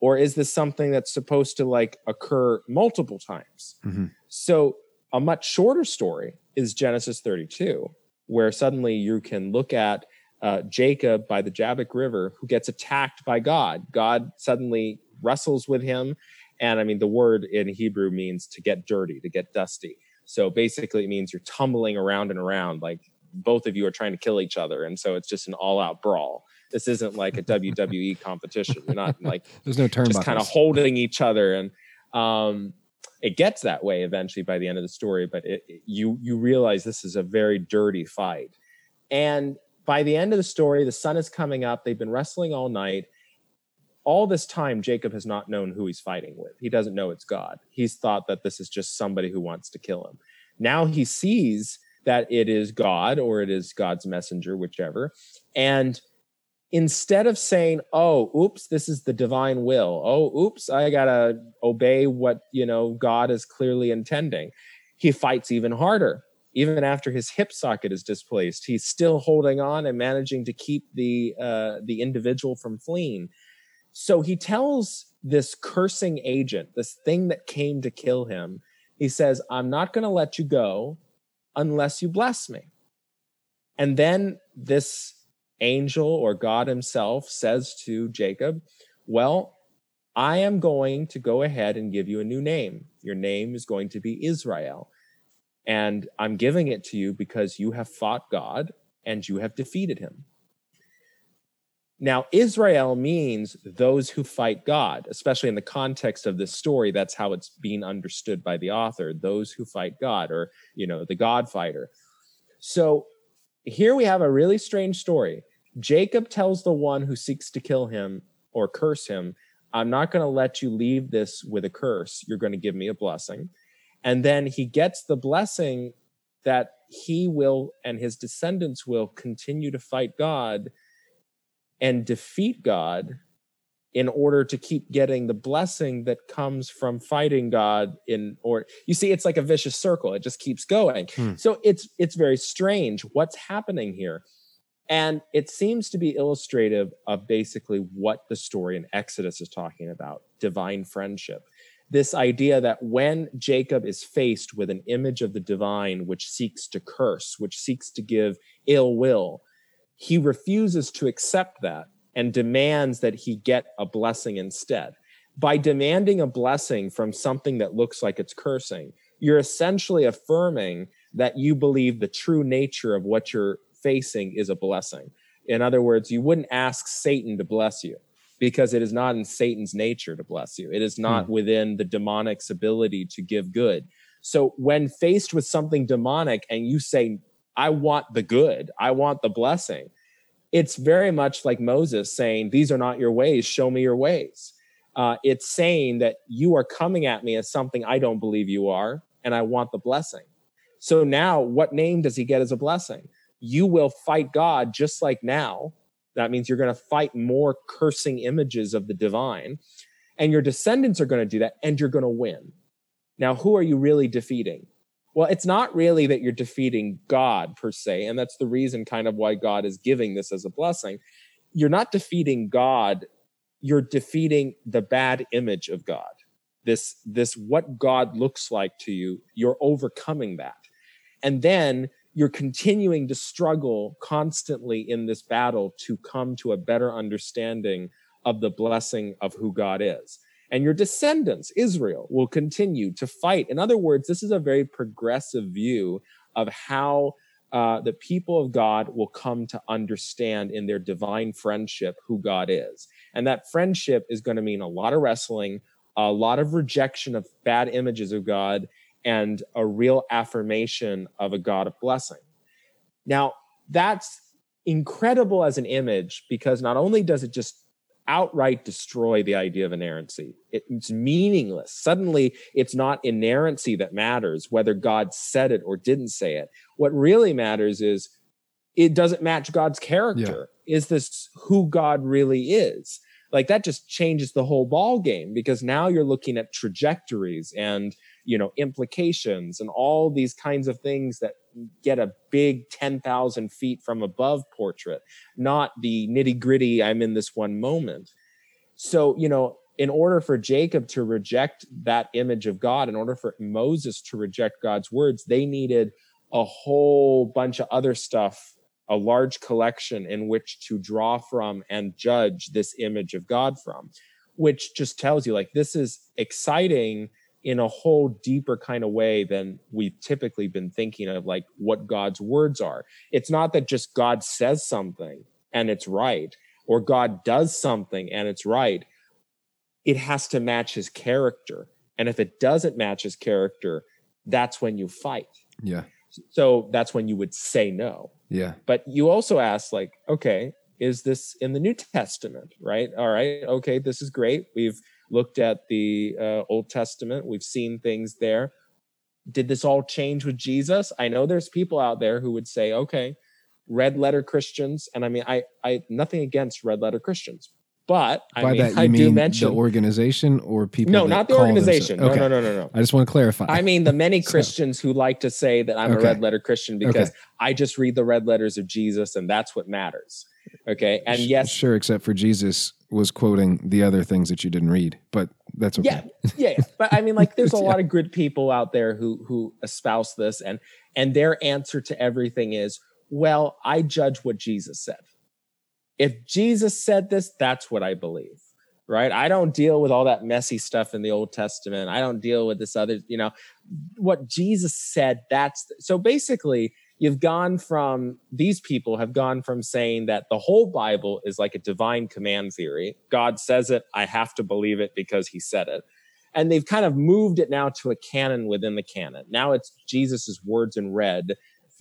or is this something that's supposed to like occur multiple times? Mm-hmm. So, a much shorter story is Genesis 32, where suddenly you can look at uh, Jacob by the Jabbok River who gets attacked by God. God suddenly wrestles with him. And I mean, the word in Hebrew means to get dirty, to get dusty. So basically, it means you're tumbling around and around, like both of you are trying to kill each other, and so it's just an all-out brawl. This isn't like a WWE competition. You're not like there's no turn just kind of holding each other, and um, it gets that way eventually by the end of the story. But it, it, you you realize this is a very dirty fight, and by the end of the story, the sun is coming up. They've been wrestling all night all this time, Jacob has not known who he's fighting with. He doesn't know it's God. He's thought that this is just somebody who wants to kill him. Now he sees that it is God or it is God's messenger, whichever. And instead of saying, "Oh, oops, this is the divine will. Oh, oops, I got to obey what, you know, God is clearly intending." He fights even harder. Even after his hip socket is displaced, he's still holding on and managing to keep the uh, the individual from fleeing. So he tells this cursing agent, this thing that came to kill him, he says, I'm not going to let you go unless you bless me. And then this angel or God himself says to Jacob, Well, I am going to go ahead and give you a new name. Your name is going to be Israel. And I'm giving it to you because you have fought God and you have defeated him. Now, Israel means those who fight God, especially in the context of this story. That's how it's being understood by the author those who fight God, or, you know, the God fighter. So here we have a really strange story. Jacob tells the one who seeks to kill him or curse him, I'm not going to let you leave this with a curse. You're going to give me a blessing. And then he gets the blessing that he will and his descendants will continue to fight God and defeat God in order to keep getting the blessing that comes from fighting God in or you see it's like a vicious circle. It just keeps going. Hmm. so it's it's very strange what's happening here. And it seems to be illustrative of basically what the story in Exodus is talking about divine friendship. This idea that when Jacob is faced with an image of the divine which seeks to curse which seeks to give ill will he refuses to accept that and demands that he get a blessing instead. By demanding a blessing from something that looks like it's cursing, you're essentially affirming that you believe the true nature of what you're facing is a blessing. In other words, you wouldn't ask Satan to bless you because it is not in Satan's nature to bless you. It is not hmm. within the demonic's ability to give good. So when faced with something demonic and you say, I want the good, I want the blessing. It's very much like Moses saying, These are not your ways, show me your ways. Uh, it's saying that you are coming at me as something I don't believe you are, and I want the blessing. So now, what name does he get as a blessing? You will fight God just like now. That means you're going to fight more cursing images of the divine, and your descendants are going to do that, and you're going to win. Now, who are you really defeating? Well, it's not really that you're defeating God per se, and that's the reason kind of why God is giving this as a blessing. You're not defeating God, you're defeating the bad image of God. This this what God looks like to you, you're overcoming that. And then you're continuing to struggle constantly in this battle to come to a better understanding of the blessing of who God is and your descendants, Israel, will continue to fight. In other words, this is a very progressive view of how uh, the people of God will come to understand in their divine friendship who God is. And that friendship is going to mean a lot of wrestling, a lot of rejection of bad images of God, and a real affirmation of a God of blessing. Now, that's incredible as an image because not only does it just outright destroy the idea of inerrancy. It- it's meaningless. Suddenly, it's not inerrancy that matters, whether God said it or didn't say it. What really matters is it doesn't match God's character. Is this who God really is? Like that just changes the whole ball game because now you're looking at trajectories and you know implications and all these kinds of things that get a big 10,000 feet from above portrait not the nitty gritty, I'm in this one moment. So, you know, in order for Jacob to reject that image of God, in order for Moses to reject God's words, they needed a whole bunch of other stuff, a large collection in which to draw from and judge this image of God from, which just tells you like this is exciting in a whole deeper kind of way than we've typically been thinking of like what God's words are it's not that just God says something and it's right, or God does something and it's right. It has to match his character. And if it doesn't match his character, that's when you fight. Yeah. So that's when you would say no. Yeah. But you also ask, like, okay, is this in the New Testament? Right? All right. Okay, this is great. We've looked at the uh, Old Testament, we've seen things there. did this all change with Jesus? I know there's people out there who would say, okay, red letter Christians, and I mean, I I nothing against red letter Christians, but I By mean, that you I do mean mention the organization or people? no, not the organization. themselves- No, no, no, no, no. I just want to clarify. I mean, the many So- Christians who like to say that I'm Okay. a red letter Christian because Okay. I just read the red letters of Jesus and that's what matters. Okay. And yes, sure, except for Jesus was quoting the other things that you didn't read, but that's okay. yeah, yeah, yeah. But I mean, like, there's a Yeah. lot of good people out there who who espouse this, and and their answer to everything is, well, I judge what Jesus said. If Jesus said this, that's what I believe. Right? I don't deal with all that messy stuff in the Old Testament. I don't deal with this other, you know, what Jesus said. That's so basically, you've gone from these people have gone from saying that the whole Bible is like a divine command theory. God says it, I have to believe it because he said it. And they've kind of moved it now to a canon within the canon. Now it's Jesus's words in red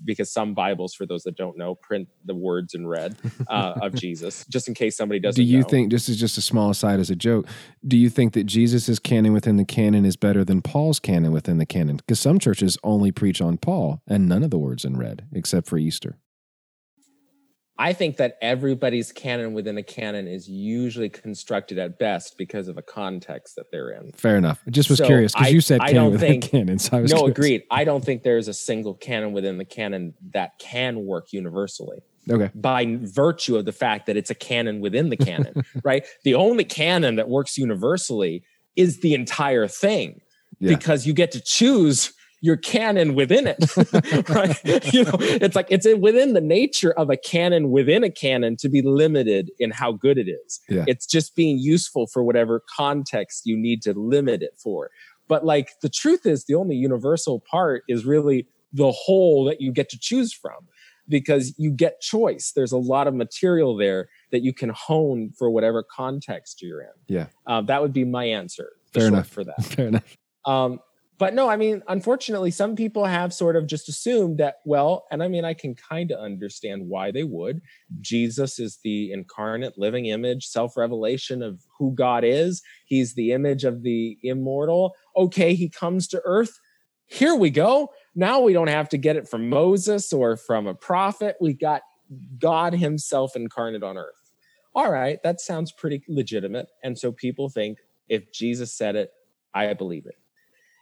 because some Bibles, for those that don't know, print the words in red uh, of Jesus, just in case somebody doesn't Do you know. think this is just a small aside as a joke? Do you think that Jesus' canon within the canon is better than Paul's canon within the canon? Because some churches only preach on Paul and none of the words in red, except for Easter. I think that everybody's canon within a canon is usually constructed at best because of a context that they're in. Fair enough. I just was So, curious because you said I canon don't within think- canon. So I was No, curious. agreed. I don't think there's a single canon within the canon that can work universally Okay. by virtue of the fact that it's a canon within the canon, right? The only canon that works universally is the entire thing Yeah. because you get to choose your canon within it, right? You know, it's like it's within the nature of a canon within a canon to be limited in how good it is. Yeah. It's just being useful for whatever context you need to limit it for. But like the truth is, the only universal part is really the whole that you get to choose from because you get choice. There's a lot of material there that you can hone for whatever context you're in. Yeah. Uh, that would be my answer. Fair enough. For that. Fair enough. Um, but no, I mean, unfortunately, some people have sort of just assumed that, well, and I mean, I can kind of understand why they would. Jesus is the incarnate living image, self revelation of who God is. He's the image of the immortal. Okay, he comes to earth. Here we go. Now we don't have to get it from Moses or from a prophet. We got God himself incarnate on earth. All right, that sounds pretty legitimate. And so people think if Jesus said it, I believe it.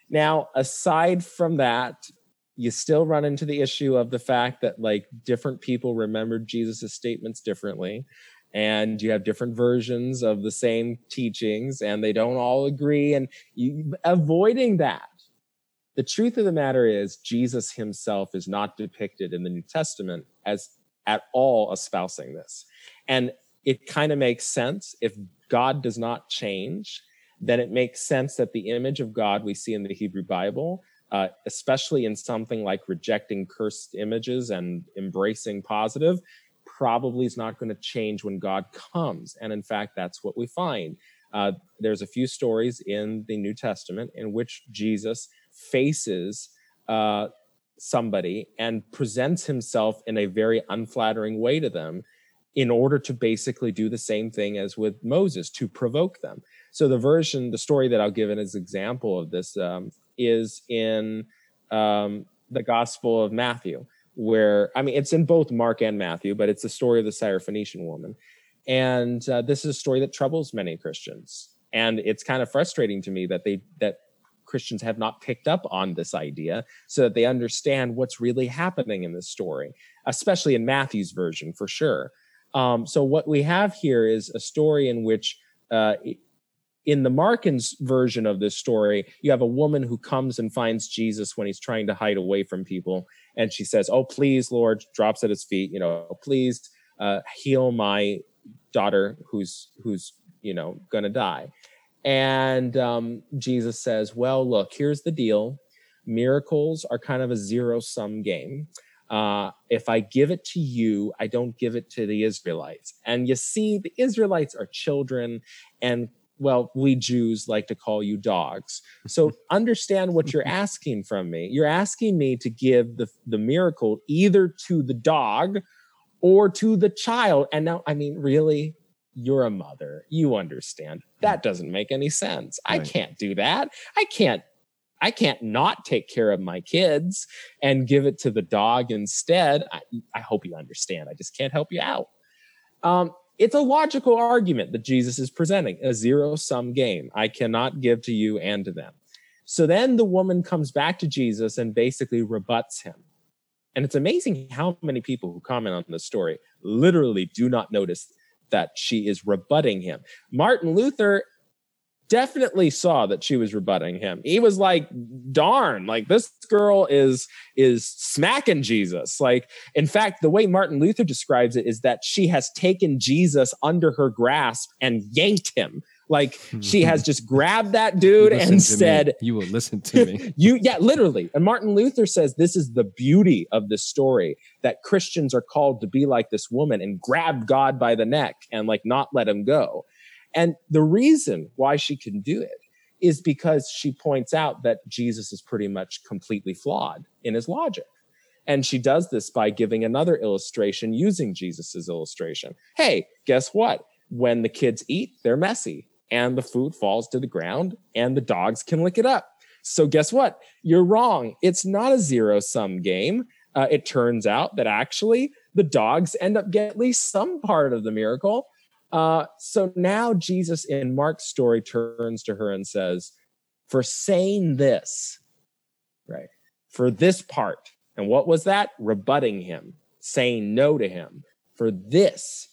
Now, aside from that, you still run into the issue of the fact that like different people remembered Jesus' statements differently. And you have different versions of the same teachings, and they don't all agree. And you avoiding that. The truth of the matter is, Jesus himself is not depicted in the New Testament as at all espousing this. And it kind of makes sense if God does not change then it makes sense that the image of God we see in the Hebrew Bible, uh, especially in something like rejecting cursed images and embracing positive, probably is not going to change when God comes. And in fact, that's what we find. Uh, there's a few stories in the New Testament in which Jesus faces uh, somebody and presents himself in a very unflattering way to them in order to basically do the same thing as with Moses to provoke them. So the version, the story that I'll give as an example of this um, is in um, the Gospel of Matthew, where I mean it's in both Mark and Matthew, but it's the story of the Syrophoenician woman, and uh, this is a story that troubles many Christians, and it's kind of frustrating to me that they that Christians have not picked up on this idea so that they understand what's really happening in this story, especially in Matthew's version for sure. Um, so what we have here is a story in which uh, in the Markan's version of this story, you have a woman who comes and finds Jesus when he's trying to hide away from people. And she says, Oh, please, Lord, drops at his feet, you know, please uh, heal my daughter who's, who's, you know, gonna die. And um, Jesus says, Well, look, here's the deal. Miracles are kind of a zero sum game. Uh, if I give it to you, I don't give it to the Israelites. And you see, the Israelites are children, and well, we Jews like to call you dogs. So understand what you're asking from me. You're asking me to give the, the miracle either to the dog or to the child. And now, I mean, really? You're a mother. You understand. That doesn't make any sense. I can't do that. I can't I can't not take care of my kids and give it to the dog instead. I, I hope you understand. I just can't help you out. Um, it's a logical argument that Jesus is presenting a zero sum game. I cannot give to you and to them. So then the woman comes back to Jesus and basically rebuts him. And it's amazing how many people who comment on this story literally do not notice that she is rebutting him. Martin Luther definitely saw that she was rebutting him. He was like, darn, like this girl is is smacking Jesus. Like, in fact, the way Martin Luther describes it is that she has taken Jesus under her grasp and yanked him. Like she has just grabbed that dude and to me. said, "You will listen to me." you yeah literally and martin luther says this is the beauty of this story that christians are called to be like this woman and grab god by the neck and like not let him go and the reason why she can do it is because she points out that jesus is pretty much completely flawed in his logic and she does this by giving another illustration using jesus's illustration hey guess what when the kids eat they're messy and the food falls to the ground and the dogs can lick it up so guess what? You're wrong. It's not a zero sum game. Uh, it turns out that actually the dogs end up getting at least some part of the miracle. Uh, so now Jesus in Mark's story turns to her and says, For saying this, right, for this part, and what was that? Rebutting him, saying no to him. For this,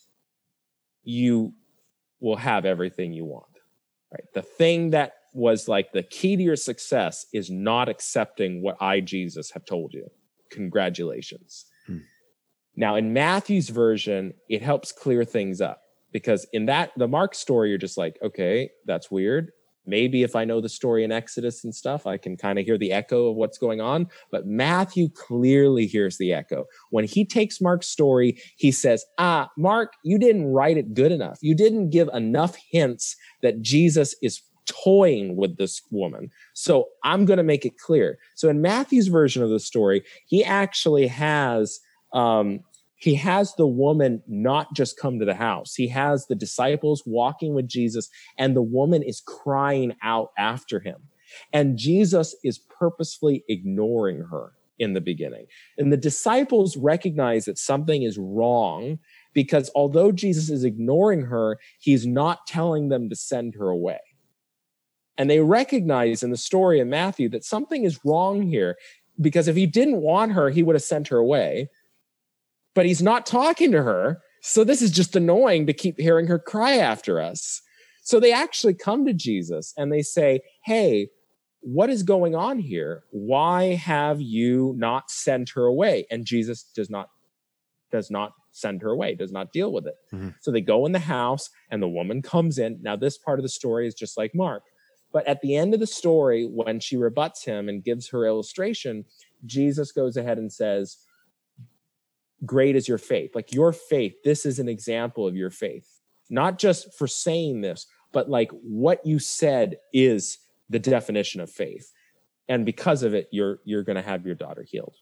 you will have everything you want, right? The thing that was like the key to your success is not accepting what I, Jesus, have told you. Congratulations. Hmm. Now, in Matthew's version, it helps clear things up because in that, the Mark story, you're just like, okay, that's weird. Maybe if I know the story in Exodus and stuff, I can kind of hear the echo of what's going on. But Matthew clearly hears the echo. When he takes Mark's story, he says, Ah, Mark, you didn't write it good enough. You didn't give enough hints that Jesus is toying with this woman. So I'm going to make it clear. So in Matthew's version of the story, he actually has um, he has the woman not just come to the house. He has the disciples walking with Jesus, and the woman is crying out after him. And Jesus is purposefully ignoring her in the beginning. And the disciples recognize that something is wrong because although Jesus is ignoring her, he's not telling them to send her away. And they recognize in the story in Matthew that something is wrong here because if he didn't want her, he would have sent her away. But he's not talking to her. So this is just annoying to keep hearing her cry after us. So they actually come to Jesus and they say, Hey, what is going on here? Why have you not sent her away? And Jesus does not does not send her away, does not deal with it. Mhm. So they go in the house and the woman comes in. Now, this part of the story is just like Mark. But at the end of the story, when she rebuts him and gives her illustration, Jesus goes ahead and says, Great is your faith. Like your faith, this is an example of your faith. Not just for saying this, but like what you said is the definition of faith. And because of it, you're you're gonna have your daughter healed.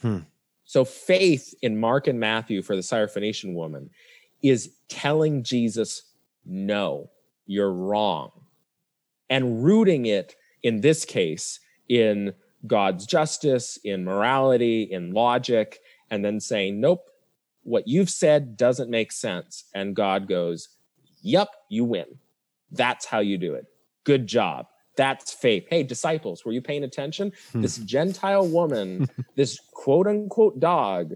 Hmm. So faith in Mark and Matthew for the Syrophoenician woman is telling Jesus, no, you're wrong. And rooting it in this case in God's justice, in morality, in logic, and then saying, nope, what you've said doesn't make sense. And God goes, yep, you win. That's how you do it. Good job. That's faith. Hey, disciples, were you paying attention? Hmm. This Gentile woman, this quote unquote dog,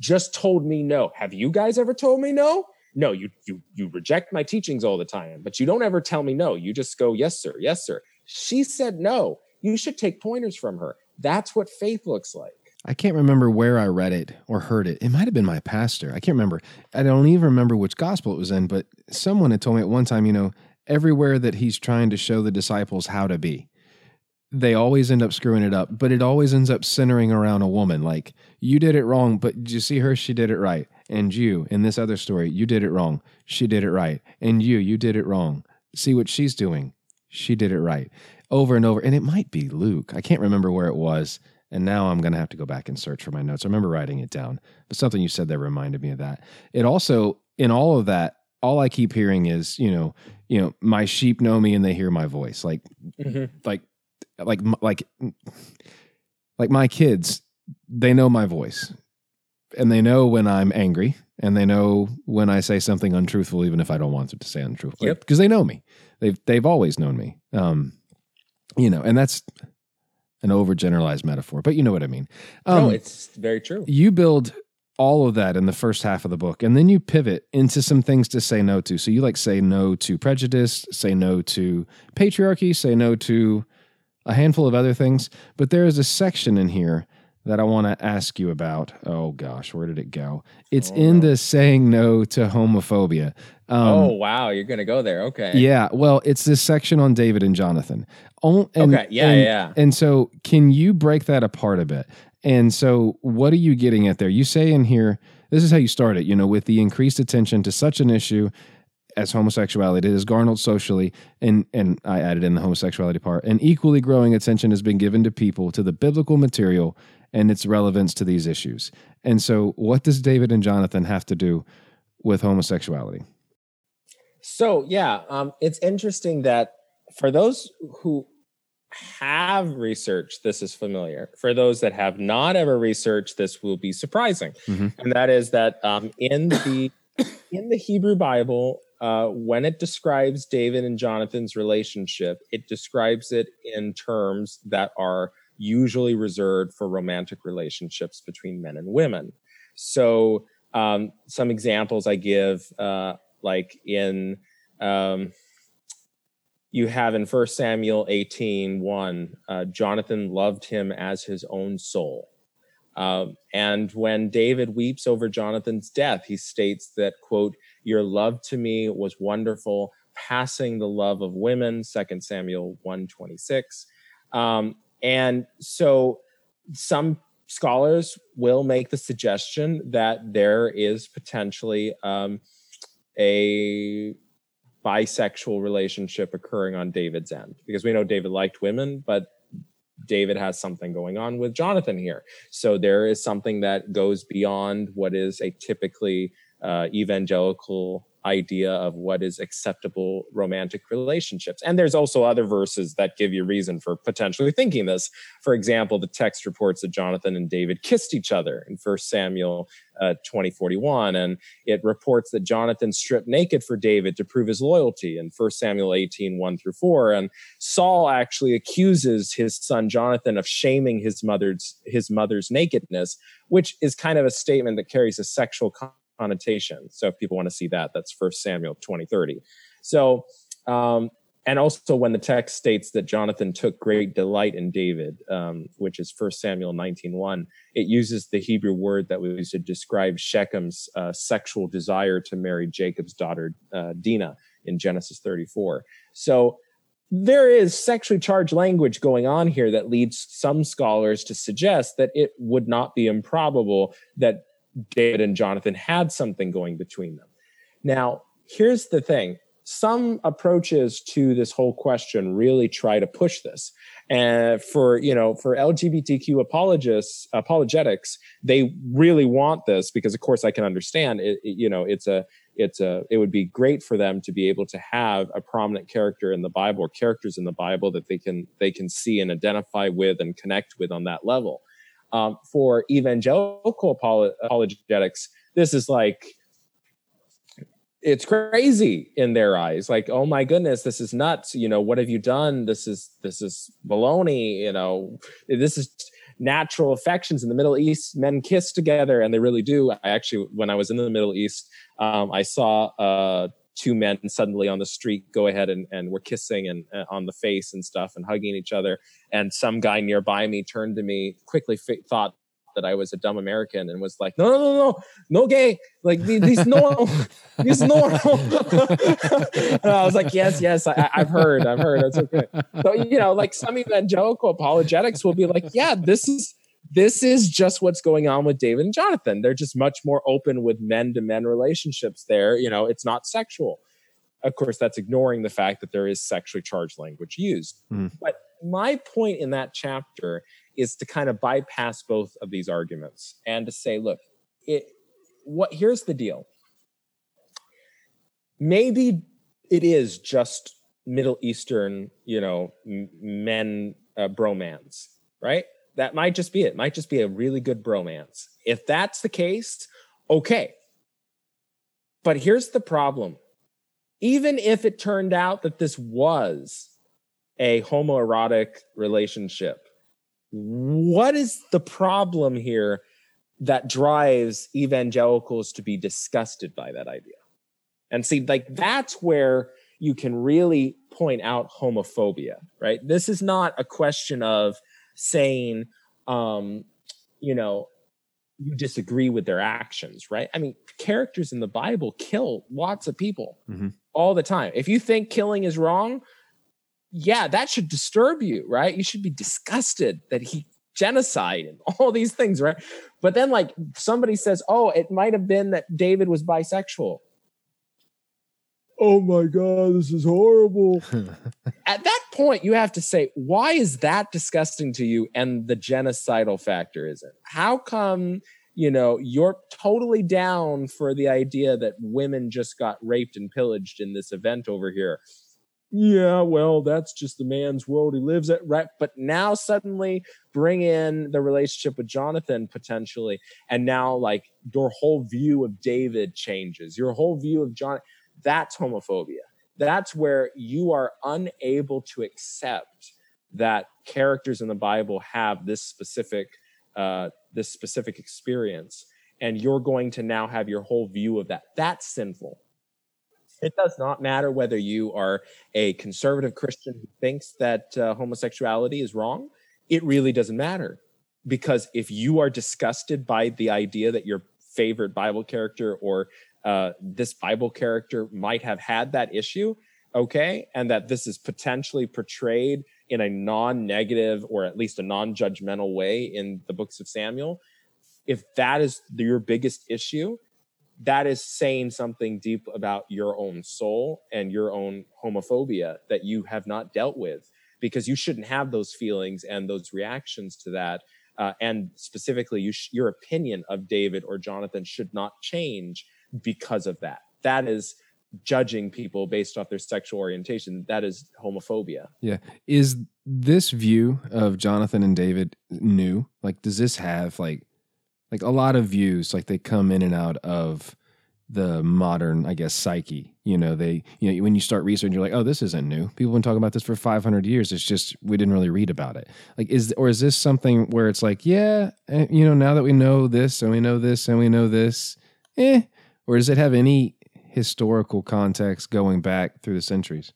just told me no. Have you guys ever told me no? No, you you you reject my teachings all the time, but you don't ever tell me no. You just go, yes, sir, yes, sir. She said no. You should take pointers from her. That's what faith looks like. I can't remember where I read it or heard it. It might have been my pastor. I can't remember. I don't even remember which gospel it was in, but someone had told me at one time, you know, everywhere that he's trying to show the disciples how to be, they always end up screwing it up, but it always ends up centering around a woman. Like, you did it wrong, but did you see her? She did it right. And you, in this other story, you did it wrong. She did it right. And you, you did it wrong. See what she's doing. She did it right. Over and over. And it might be Luke. I can't remember where it was. And now I'm going to have to go back and search for my notes. I remember writing it down, but something you said that reminded me of that. It also, in all of that, all I keep hearing is, you know, you know, my sheep know me and they hear my voice. Like, like like like like my kids, they know my voice, and they know when I'm angry, and they know when I say something untruthful, even if I don't want them to say untruthful, Yep. because they know me. They've they've always known me. Um, you know, and that's an overgeneralized metaphor, but you know what I mean. Um, no, it's very true. you build all of that in the first half of the book and then you pivot into some things to say no to so you like say no to prejudice say no to patriarchy say no to a handful of other things but there is a section in here that i want to ask you about oh gosh where did it go it's Oh, in no. the saying no to homophobia um, oh wow, you're gonna go there. Okay. yeah well it's this section on david and jonathan Oh, and, Okay, yeah, and- yeah, and so, can you break that apart a bit? And so, what are you getting at there? You say in here, this is how you start it, you know, with the increased attention to such an issue as homosexuality. It is garnered socially, and and I added in the homosexuality part. And equally growing attention has been given to people to the biblical material and its relevance to these issues. And so, what does David and Jonathan have to do with homosexuality? So yeah, um, it's interesting that for those who have researched, this is familiar. For those that have not ever researched, this will be surprising, Mhm. and that is that um, in the in the Hebrew Bible, uh, when it describes David and Jonathan's relationship, it describes it in terms that are usually reserved for romantic relationships between men and women. So, um, some examples I give, uh, like in um, you have in First Samuel 18, 1, uh, Jonathan loved him as his own soul. Um, and when David weeps over Jonathan's death, he states that, quote, your love to me was wonderful, passing the love of women, Second Samuel 126. Um, and so some scholars will make the suggestion that there is potentially um, a bisexual relationship occurring on David's end because we know David liked women, but David has something going on with Jonathan here. So there is something that goes beyond what is a typically uh, evangelical idea of what is acceptable romantic relationships. And there's also other verses that give you reason for potentially thinking this. For example, the text reports that Jonathan and David kissed each other in 1 Samuel uh, 2041. And it reports that Jonathan stripped naked for David to prove his loyalty in 1 Samuel 18, 1 through 4. And Saul actually accuses his son Jonathan of shaming his mother's his mother's nakedness, which is kind of a statement that carries a sexual connotation. So if people want to see that, that's 1 Samuel 20, 30. So um, and also when the text states that Jonathan took great delight in David, um, which is 1 Samuel 19.1, it uses the Hebrew word that was used to describe Shechem's uh, sexual desire to marry Jacob's daughter uh, Dinah in Genesis 34. So there is sexually charged language going on here that leads some scholars to suggest that it would not be improbable that David and Jonathan had something going between them. Now, here's the thing. Some approaches to this whole question really try to push this. And for you know for lgbtq apologists apologetics they really want this because of course i can understand it, it- you know it's a it's a it would be great for them to be able to have a prominent character in the bible or characters in the bible that they can they can see and identify with and connect with on that level um, for evangelical apolo- apologetics this is like it's crazy in their eyes. Like oh my goodness this is nuts. You know what have you done? This is this is baloney you know. This is natural affections in the middle east. Men kiss together and they really do. I actually when i was in the middle east um, i saw uh, two men suddenly on the street go ahead and, and were kissing and uh, on the face and stuff and hugging each other and some guy nearby me turned to me quickly fi- thought that I was a dumb American and was like, no, no, no, no, no gay. Like these, normal, these normal. and I was like, yes, yes, I, I've heard, I've heard. That's okay. So you know, like some evangelical apologetics will be like, yeah, this is this is just what's going on with David and Jonathan. They're just much more open with men to men relationships. There, you know, it's not sexual. Of course, that's ignoring the fact that there is sexually charged language used. Mm. But my point in that chapter is to kind of bypass both of these arguments and to say, look, it what here's the deal. Maybe it is just Middle Eastern, you know, men uh, bromance, right? That might just be it. Might just be a really good bromance. If that's the case, okay. But here's the problem. Even if it turned out that this was a homoerotic relationship, what is the problem here that drives evangelicals to be disgusted by that idea? And see, like that's where you can really point out homophobia, right? This is not a question of saying, um, you know, you disagree with their actions, right? I mean, characters in the Bible kill lots of people Mhm. all the time. If you think killing is wrong, yeah, that should disturb you, right? You should be disgusted that he genocide and all these things, right? But then, like, somebody says, oh, it might have been that David was bisexual. Oh my God, this is horrible. At that point, you have to say, why is that disgusting to you? And the genocidal factor isn't. How come, you know, you're totally down for the idea that women just got raped and pillaged in this event over here? Yeah, well, that's just the man's world he lives at, right? But now suddenly bring in the relationship with Jonathan potentially, and now like your whole view of David changes. Your whole view of John, that's homophobia. That's where you are unable to accept that characters in the Bible have this specific uh, this specific experience, and you're going to now have your whole view of that. That's sinful. It does not matter whether you are a conservative Christian who thinks that uh, homosexuality is wrong. It really doesn't matter because if you are disgusted by the idea that your favorite Bible character or uh, this Bible character might have had that issue, okay, and that this is potentially portrayed in a non negative or at least a non judgmental way in the books of Samuel, if that is your biggest issue, that is saying something deep about your own soul and your own homophobia that you have not dealt with because you shouldn't have those feelings and those reactions to that. Uh, and specifically, you sh- your opinion of David or Jonathan should not change because of that. That is judging people based off their sexual orientation. That is homophobia. Yeah. Is this view of Jonathan and David new? Like, does this have like, like a lot of views, like they come in and out of the modern, I guess, psyche. You know, they, you know, when you start researching, you're like, oh, this isn't new. People have been talking about this for 500 years. It's just we didn't really read about it. Like, is or is this something where it's like, yeah, eh, you know, now that we know this and we know this and we know this, eh? Or does it have any historical context going back through the centuries?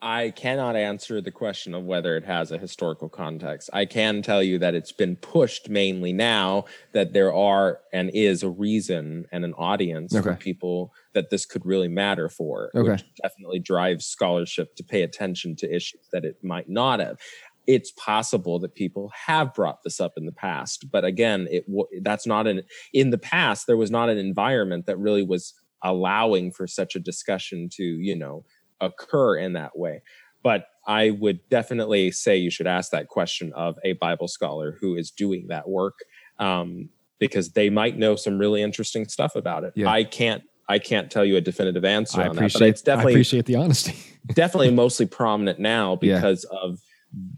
I cannot answer the question of whether it has a historical context. I can tell you that it's been pushed mainly now that there are and is a reason and an audience for people that this could really matter for, Okay. which definitely drives scholarship to pay attention to issues that it might not have. It's possible that people have brought this up in the past, but again, it that's not an in the past there was not an environment that really was allowing for such a discussion to you know occur in that way. But I would definitely say you should ask that question of a Bible scholar who is doing that work, um, because they might know some really interesting stuff about it. Yeah. I can't. I can't tell you a definitive answer I on that, but appreciate. it's definitely I appreciate the honesty. definitely mostly prominent now Yeah. because of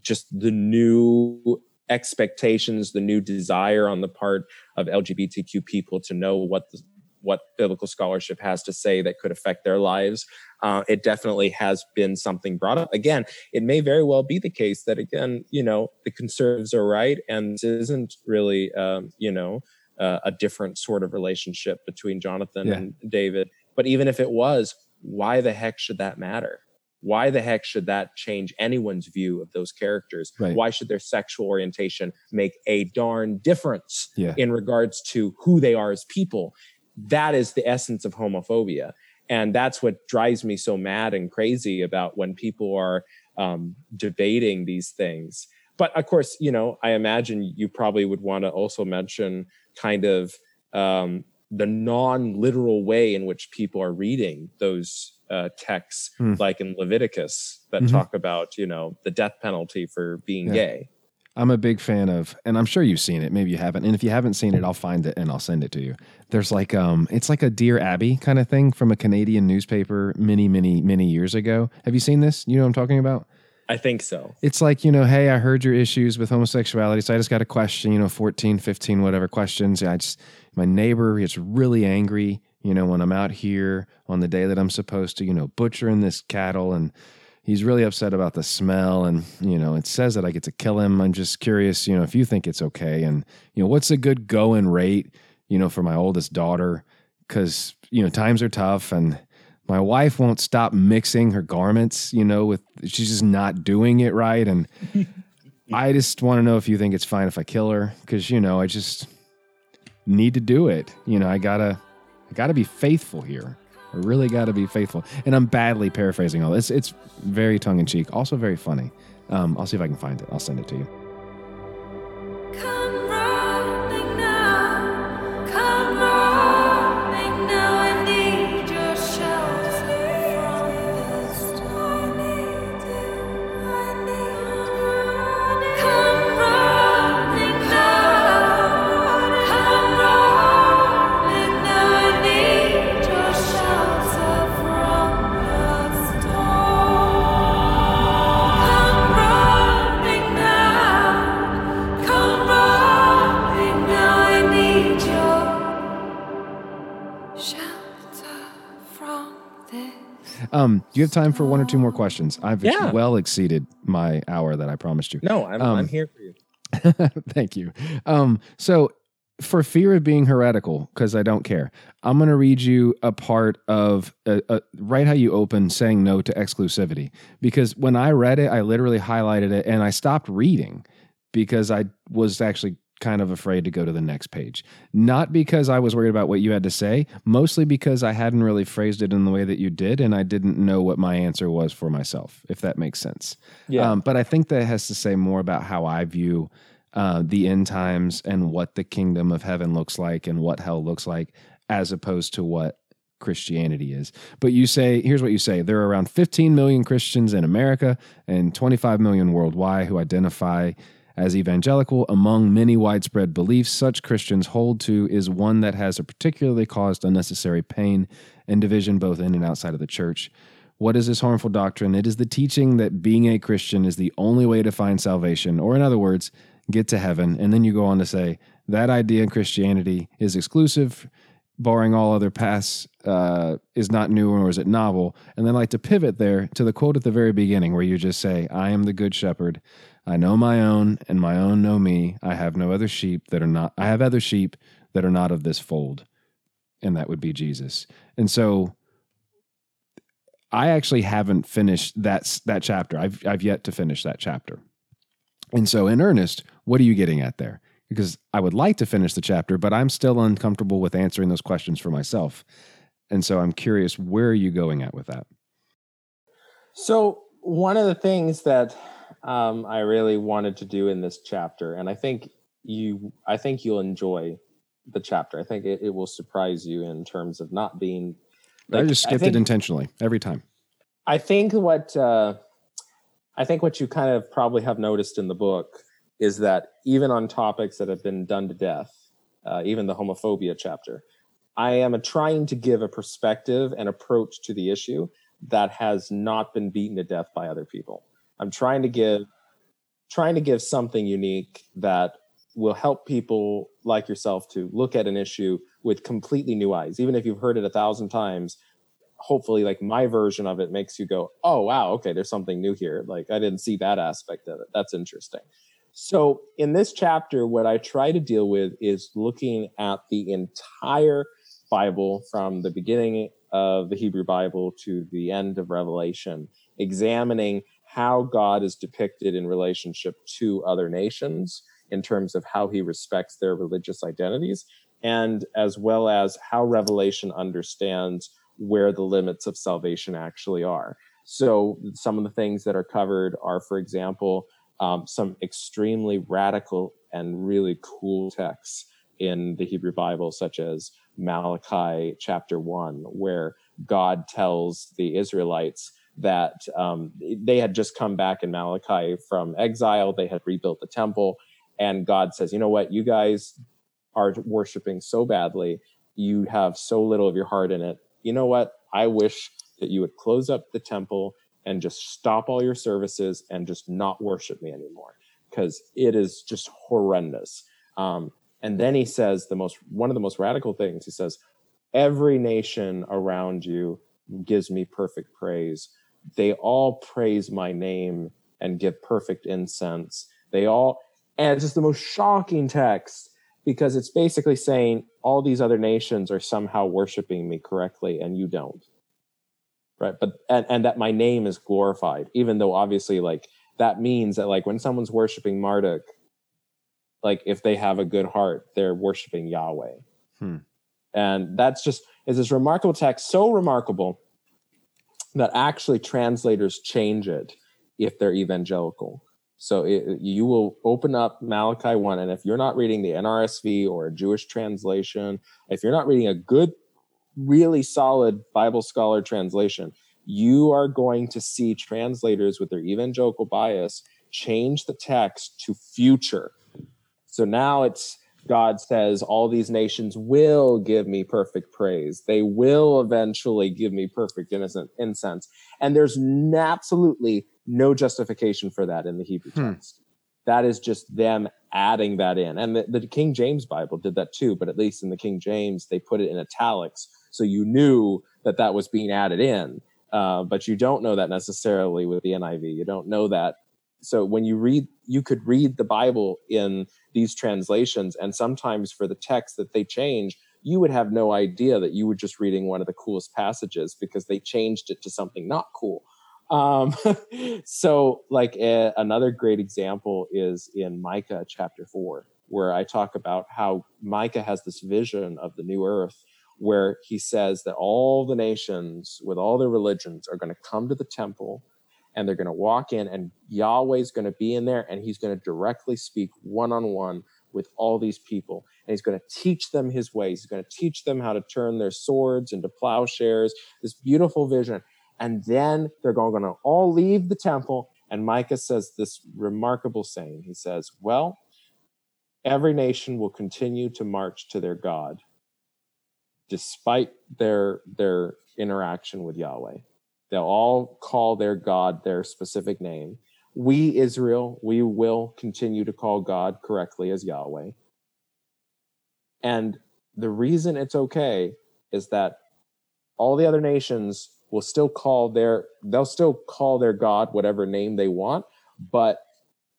just the new expectations, the new desire on the part of LGBTQ people to know what the, what biblical scholarship has to say that could affect their lives. Uh, it definitely has been something brought up. Again, it may very well be the case that again, you know, the conservatives are right, and this isn't really, um, you know, uh, a different sort of relationship between Jonathan Yeah. and David. But even if it was, why the heck should that matter? Why the heck should that change anyone's view of those characters? Right. Why should their sexual orientation make a darn difference Yeah. in regards to who they are as people? That is the essence of homophobia. And that's what drives me so mad and crazy about when people are um, debating these things. But of course, you know, I imagine you probably would want to also mention kind of um, the non-literal way in which people are reading those uh, texts, Hmm. like in Leviticus, that Mhm. talk about you know the death penalty for being Yeah. gay. I'm a big fan of, and I'm sure you've seen it. Maybe you haven't. And if you haven't seen it, I'll find it and I'll send it to you. There's like, um, it's like a Dear Abby kind of thing from a Canadian newspaper many, many, many years ago. Have you seen this? You know what I'm talking about? I think so. It's like, you know, hey, I heard your issues with homosexuality. So I just got a question, you know, 14, 15, whatever questions. I just, my neighbor gets really angry, you know, when I'm out here on the day that I'm supposed to, you know, butchering this cattle. And he's really upset about the smell. And, you know, it says that I get to kill him. I'm just curious, you know, if you think it's okay. And, you know, what's a good going rate, you know, for my oldest daughter? Cause, you know, times are tough and, my wife won't stop mixing her garments, you know, with she's just not doing it right. And I just want to know if you think it's fine if I kill her. Cause, you know, I just need to do it. You know, I gotta I gotta be faithful here. I really gotta be faithful. And I'm badly paraphrasing all this. It's very tongue in cheek, also very funny. Um, I'll see if I can find it. I'll send it to you. Come do you have time for one or two more questions? I've Yeah. well exceeded my hour that I promised you. No, I'm, Um, I'm here for you. Thank you. Um, so, for fear of being heretical, because I don't care, I'm going to read you a part of uh, uh, right how you open saying no to exclusivity. Because when I read it, I literally highlighted it and I stopped reading because I was actually kind of afraid to go to the next page. Not because I was worried about what you had to say, mostly because I hadn't really phrased it in the way that you did and I didn't know what my answer was for myself, if that makes sense. Yeah. Um, but I think that has to say more about how I view uh, the end times and what the kingdom of heaven looks like and what hell looks like, as opposed to what Christianity is. But you say, here's what you say there are around 15 million Christians in America and 25 million worldwide who identify as evangelical. Among many widespread beliefs such Christians hold to is one that has particularly caused unnecessary pain and division both in and outside of the church. What is this harmful doctrine? It is the teaching that being a Christian is the only way to find salvation, or in other words, get to heaven. And then you go on to say that idea in Christianity is exclusive, barring all other paths, uh, is not new or is it novel. And then I like to pivot there to the quote at the very beginning where you just say, I am the good shepherd. I know my own, and my own know me. I have no other sheep that are not, I have other sheep that are not of this fold. And that would be Jesus. And so I actually haven't finished that that chapter. I've I've yet to finish that chapter. And so in earnest, what are you getting at there? Because I would like to finish the chapter, but I'm still uncomfortable with answering those questions for myself. And so I'm curious where are you going at with that? So one of the things that um, I really wanted to do in this chapter, and I think you, I think you'll enjoy the chapter. I think it, it will surprise you in terms of not being. I just skipped think, it intentionally every time. I think what uh, I think what you kind of probably have noticed in the book is that even on topics that have been done to death, uh, even the homophobia chapter, I am trying to give a perspective and approach to the issue that has not been beaten to death by other people. I'm trying to give trying to give something unique that will help people like yourself to look at an issue with completely new eyes. Even if you've heard it a thousand times, hopefully like my version of it makes you go, "Oh wow, okay, there's something new here. Like I didn't see that aspect of it. That's interesting." So, in this chapter what I try to deal with is looking at the entire Bible from the beginning of the Hebrew Bible to the end of Revelation, examining how God is depicted in relationship to other nations in terms of how he respects their religious identities, and as well as how Revelation understands where the limits of salvation actually are. So, some of the things that are covered are, for example, um, some extremely radical and really cool texts in the Hebrew Bible, such as Malachi chapter 1, where God tells the Israelites that um, they had just come back in Malachi from exile, they had rebuilt the temple, and God says, You know what? You guys are worshiping so badly, you have so little of your heart in it. You know what? I wish that you would close up the temple and just stop all your services and just not worship me anymore because it is just horrendous. Um, and then he says the most one of the most radical things. He says, "Every nation around you gives me perfect praise. They all praise my name and give perfect incense. They all, and it's just the most shocking text because it's basically saying all these other nations are somehow worshiping me correctly and you don't." Right, but and, and that my name is glorified, even though obviously, like that means that like when someone's worshiping Marduk, like if they have a good heart, they're worshiping Yahweh. Hmm. And that's just is this remarkable text, so remarkable that actually translators change it if they're evangelical. So it, you will open up Malachi 1, and if you're not reading the NRSV or a Jewish translation, if you're not reading a good, really solid Bible scholar translation, you are going to see translators with their evangelical bias change the text to future. So now it's God says, All these nations will give me perfect praise. They will eventually give me perfect innocent incense. And there's n- absolutely no justification for that in the Hebrew Hmm. text. That is just them adding that in. And the, the King James Bible did that too, but at least in the King James, they put it in italics. So you knew that that was being added in. Uh, but you don't know that necessarily with the NIV. You don't know that. So when you read, you could read the Bible in these translations, and sometimes for the text that they change, you would have no idea that you were just reading one of the coolest passages because they changed it to something not cool. Um, so, like a, another great example is in Micah chapter four, where I talk about how Micah has this vision of the new earth where he says that all the nations with all their religions are going to come to the temple and they're going to walk in and Yahweh's going to be in there and he's going to directly speak one on one with all these people. And he's going to teach them his ways. He's going to teach them how to turn their swords into plowshares this beautiful vision. And then they're going to all leave the temple and Micah says this remarkable saying. He says well every nation will continue to march to their god despite their their interaction with Yahweh. They'll all call their God their specific name. We, Israel, we will continue to call God correctly as Yahweh. And the reason it's okay is that all the other nations will still call their they'll still call their God whatever name they want, but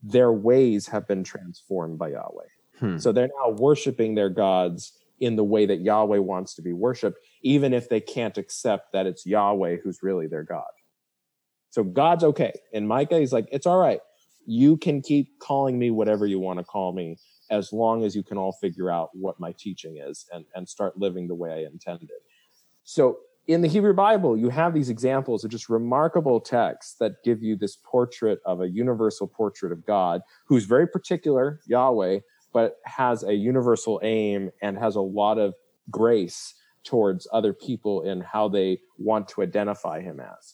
their ways have been transformed by Yahweh. Hmm. So they're now worshiping their gods in the way that Yahweh wants to be worshiped, even if they can't accept that it's Yahweh who's really their God. So God's okay. And Micah, he's like, it's all right. You can keep calling me whatever you want to call me as long as you can all figure out what my teaching is and, and start living the way I intended. So in the Hebrew Bible, you have these examples of just remarkable texts that give you this portrait of a universal portrait of God who's very particular, Yahweh, but has a universal aim and has a lot of grace towards other people in how they want to identify him as.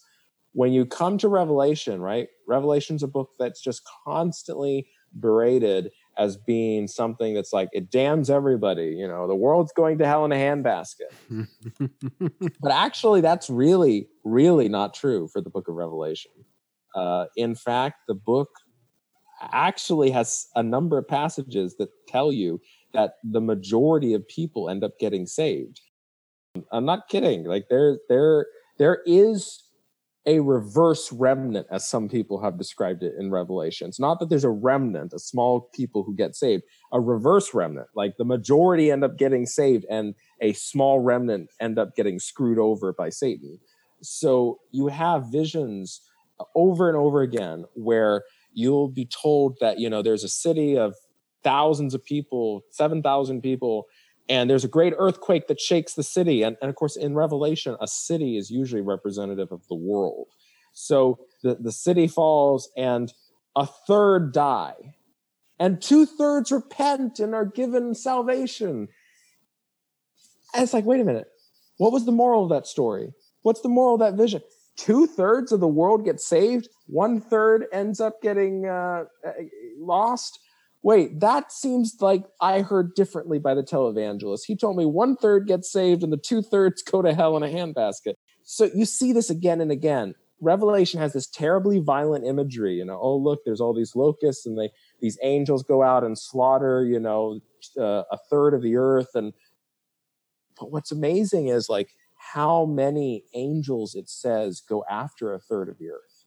When you come to Revelation, right? Revelation's a book that's just constantly berated as being something that's like it damns everybody, you know, the world's going to hell in a handbasket. but actually that's really really not true for the book of Revelation. Uh, in fact, the book actually has a number of passages that tell you that the majority of people end up getting saved. I'm not kidding. Like there, there, there is a reverse remnant, as some people have described it in Revelation. It's not that there's a remnant, a small people who get saved, a reverse remnant. Like the majority end up getting saved, and a small remnant end up getting screwed over by Satan. So you have visions over and over again where you'll be told that you know there's a city of thousands of people 7000 people and there's a great earthquake that shakes the city. And, and of course in revelation a city is usually representative of the world. So the, the city falls and a third die. And two-thirds repent and are given salvation. And it's like wait a minute. What was the moral of that story? What's the moral of that vision? Two-thirds of the world get saved? One third ends up getting uh, uh, lost wait, that seems like I heard differently by the televangelist. He told me one third gets saved and the two thirds go to hell in a handbasket. So you see this again and again. Revelation has this terribly violent imagery. You know, oh look, there's all these locusts, and they these angels go out and slaughter. You know, uh, a third of the earth, and but what's amazing is like how many angels it says go after a third of the earth.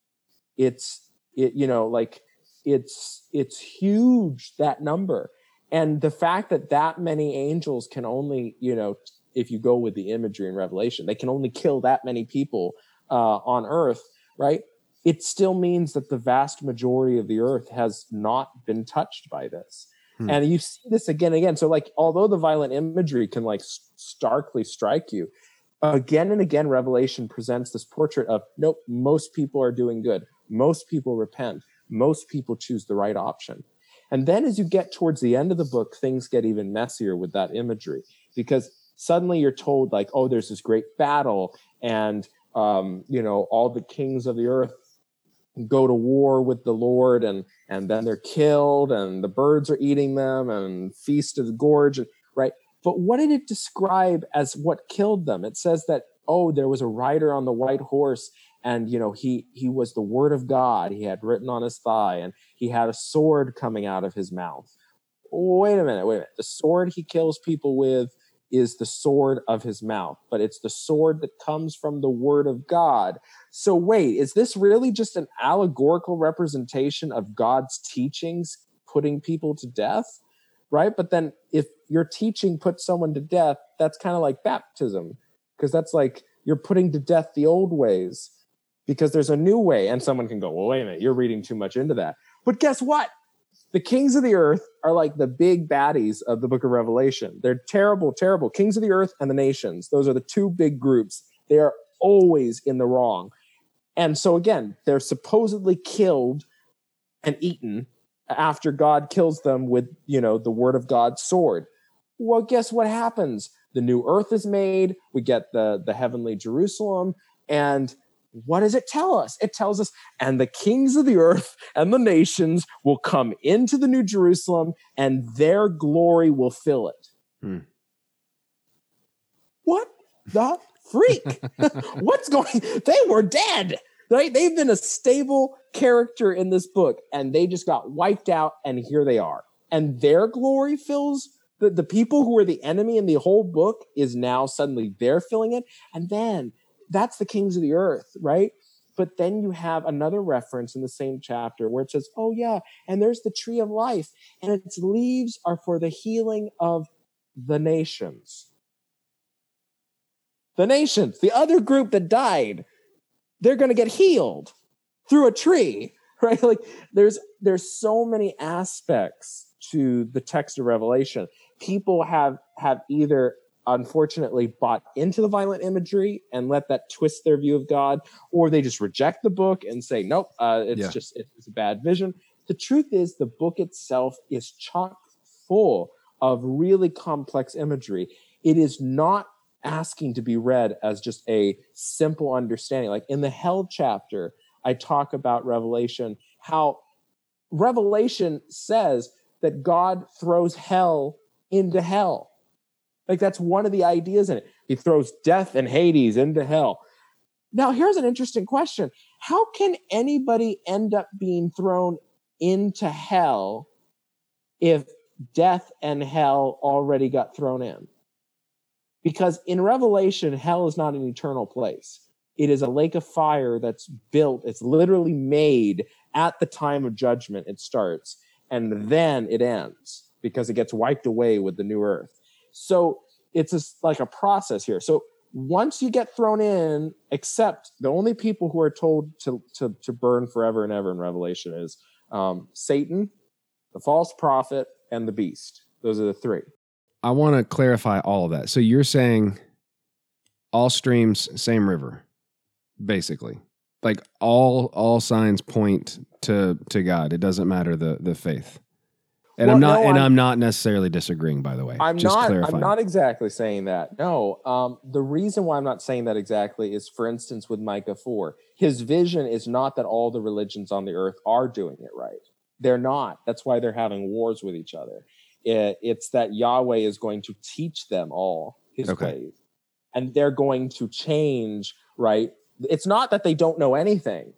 It's it you know like it's it's huge that number. And the fact that that many angels can only you know if you go with the imagery in revelation they can only kill that many people uh, on earth right? It still means that the vast majority of the earth has not been touched by this. Hmm. and you see this again and again. So like although the violent imagery can like starkly strike you again and again revelation presents this portrait of nope most people are doing good. Most people repent most people choose the right option. And then as you get towards the end of the book things get even messier with that imagery because suddenly you're told like oh there's this great battle and um, you know all the kings of the earth go to war with the lord and and then they're killed and the birds are eating them and feast of the gorge right? But what did it describe as what killed them? It says that oh there was a rider on the white horse and you know he he was the word of god. He had written on his thigh and he had a sword coming out of his mouth. Wait a minute wait a minute. The sword he kills people with is the sword of his mouth but it's the sword that comes from the word of god. So wait is this really just an allegorical representation of god's teachings putting people to death? Right? But then if your teaching puts someone to death that's kind of like baptism because that's like you're putting to death the old ways because there's a new way and someone can go well wait a minute you're reading too much into that. But guess what? The kings of the earth are like the big baddies of the book of revelation. They're terrible terrible. Kings of the earth and the nations those are the two big groups. They are always in the wrong. And so again they're supposedly killed and eaten after god kills them with you know the word of god's sword. Well guess what happens? The new earth is made. We get the the heavenly jerusalem and what does it tell us? It tells us and the kings of the earth and the nations will come into the new jerusalem and their glory will fill it. Hmm. what the freak? What's going they were dead right? They've been a stable character in this book and they just got wiped out and here they are. And their glory fills the, the people who are the enemy in the whole book is now suddenly they're filling it and then that's the kings of the earth right? But then you have another reference in the same chapter where it says oh yeah and there's the tree of life and its leaves are for the healing of the nations. The nations the other group that died they're going to get healed through a tree right? Like there's there's so many aspects to the text of revelation. People have have either unfortunately bought into the violent imagery and let that twist their view of god or they just reject the book and say nope uh, it's Yeah. just it's a bad vision. The truth is the book itself is chock full of really complex imagery. It is not asking to be read as just a simple understanding. Like in the hell chapter i talk about revelation how revelation says that god throws hell into hell like that's one of the ideas in it. He throws death and hades into hell. Now here's an interesting question. How can anybody end up being thrown into hell if death and hell already got thrown in? Because in revelation hell is not an eternal place. It is a lake of fire that's built it's literally made at the time of judgment it starts and then it ends because it gets wiped away with the new earth so it's just like a process here so once you get thrown in except the only people who are told to to, to burn forever and ever in revelation is um, satan the false prophet and the beast those are the three I want to clarify all of that. So you're saying all streams, same river, basically. Like all all signs point to to God. It doesn't matter the the faith. And Well, I'm not no, and I'm- I'm, not necessarily disagreeing, by the way. I'm Just not. clarifying. I'm not exactly saying that. No. Um, the reason why I'm not saying that exactly is, for instance, with Micah four, his vision is not that all the religions on the earth are doing it right. They're not. That's why they're having wars with each other. It, it's that Yahweh is going to teach them all His Okay. ways, and they're going to change right it's not that they don't know anything.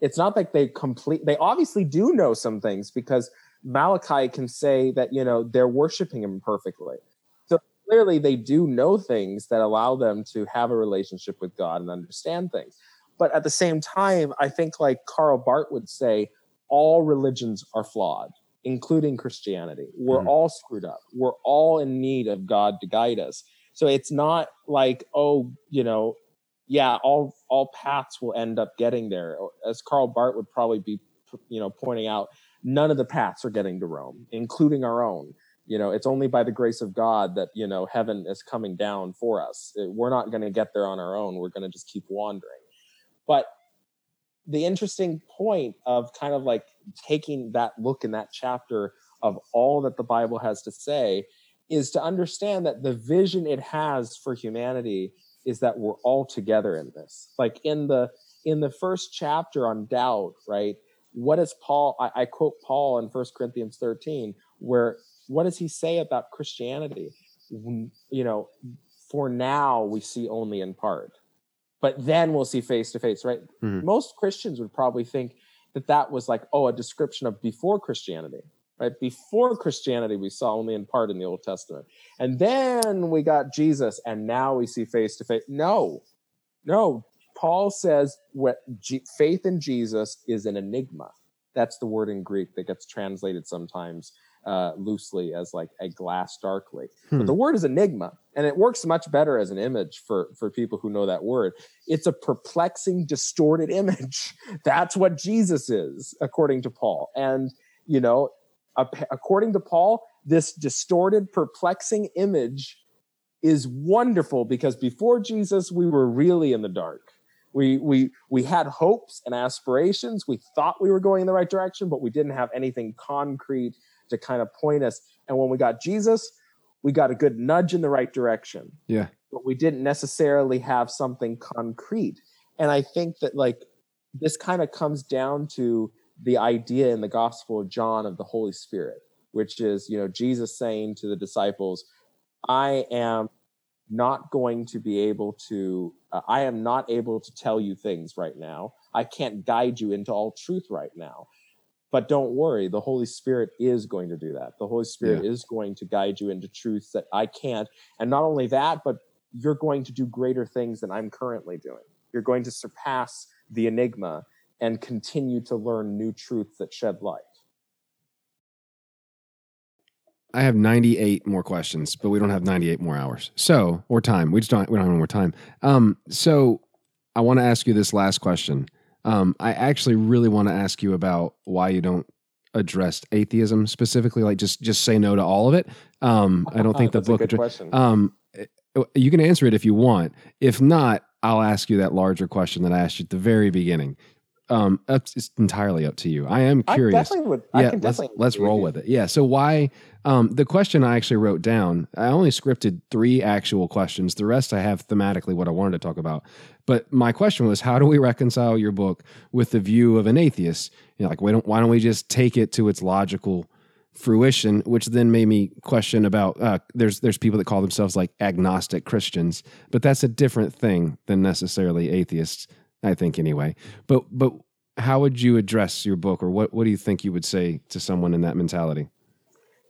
It's not that they complete. They obviously do know some things because Malachi can say that you know they're worshiping him perfectly. So clearly, they do know things that allow them to have a relationship with God and understand things. But at the same time, I think like Karl Barth would say, all religions are flawed, including Christianity. We're Mhm. all screwed up. We're all in need of God to guide us. So it's not like, oh, you know, yeah, all all paths will end up getting there. As Karl Barth would probably be, you know, pointing out, none of the paths are getting to Rome, including our own. You know, it's only by the grace of God that you know heaven is coming down for us. We're not going to get there on our own. We're going to just keep wandering. But the interesting point of kind of like taking that look in that chapter of all that the Bible has to say is to understand that the vision it has for humanity is that we're all together in this. Like in the in the first chapter on doubt, right? What does Paul? I, I quote Paul in First Corinthians 13, where what does he say about Christianity? You know, for now we see only in part, but then we'll see face to face, right? Mhm. Most Christians would probably think that that was like, oh, a description of before Christianity, right? Before Christianity, we saw only in part in the Old Testament. And then we got Jesus, and now we see face to face. No, no. Paul says what G- faith in Jesus is an enigma. That's the word in Greek that gets translated sometimes uh, loosely as like a glass darkly. Hmm. But the word is enigma, and it works much better as an image for for people who know that word. It's a perplexing, distorted image. That's what Jesus is, according to Paul. And you know, according to Paul, this distorted, perplexing image is wonderful because before Jesus, we were really in the dark. We we we had hopes and aspirations. We thought we were going in the right direction, but we didn't have anything concrete to kind of point us. And when we got Jesus, we got a good nudge in the right direction. Yeah. But we didn't necessarily have something concrete. And I think that like this kind of comes down to the idea in the Gospel of John of the Holy Spirit, which is, you know, Jesus saying to the disciples, I am not going to be able to, uh, I am not able to tell you things right now. I can't guide you into all truth right now. But don't worry, the Holy Spirit is going to do that. The Holy Spirit is going to guide you into truths that I can't. And not only that, but you're going to do greater things than I'm currently doing. You're going to surpass the enigma and continue to learn new truths that shed light. I have 98 more questions, but we don't have 98 more hours. So, or time. We just don't we don't have any more time. Um so I want to ask you this last question. Um I actually really want to ask you about why you don't address atheism specifically like just just say no to all of it. Um I don't think the book good addre- question. um you can answer it if you want. If not, I'll ask you that larger question that I asked you at the very beginning. Um it's entirely up to you. I am I curious definitely would. I yeah, can let's definitely let's roll with it. Yeah. So why? Um, the question I actually wrote down. I only scripted three actual questions. The rest I have thematically what I wanted to talk about. But my question was, how do we reconcile your book with the view of an atheist? You know, like why don't why don't we just take it to its logical fruition? Which then made me question about. Uh, there's there's people that call themselves like agnostic Christians, but that's a different thing than necessarily atheists. I think anyway. But but how would you address your book or what, what do you think you would say to someone in that mentality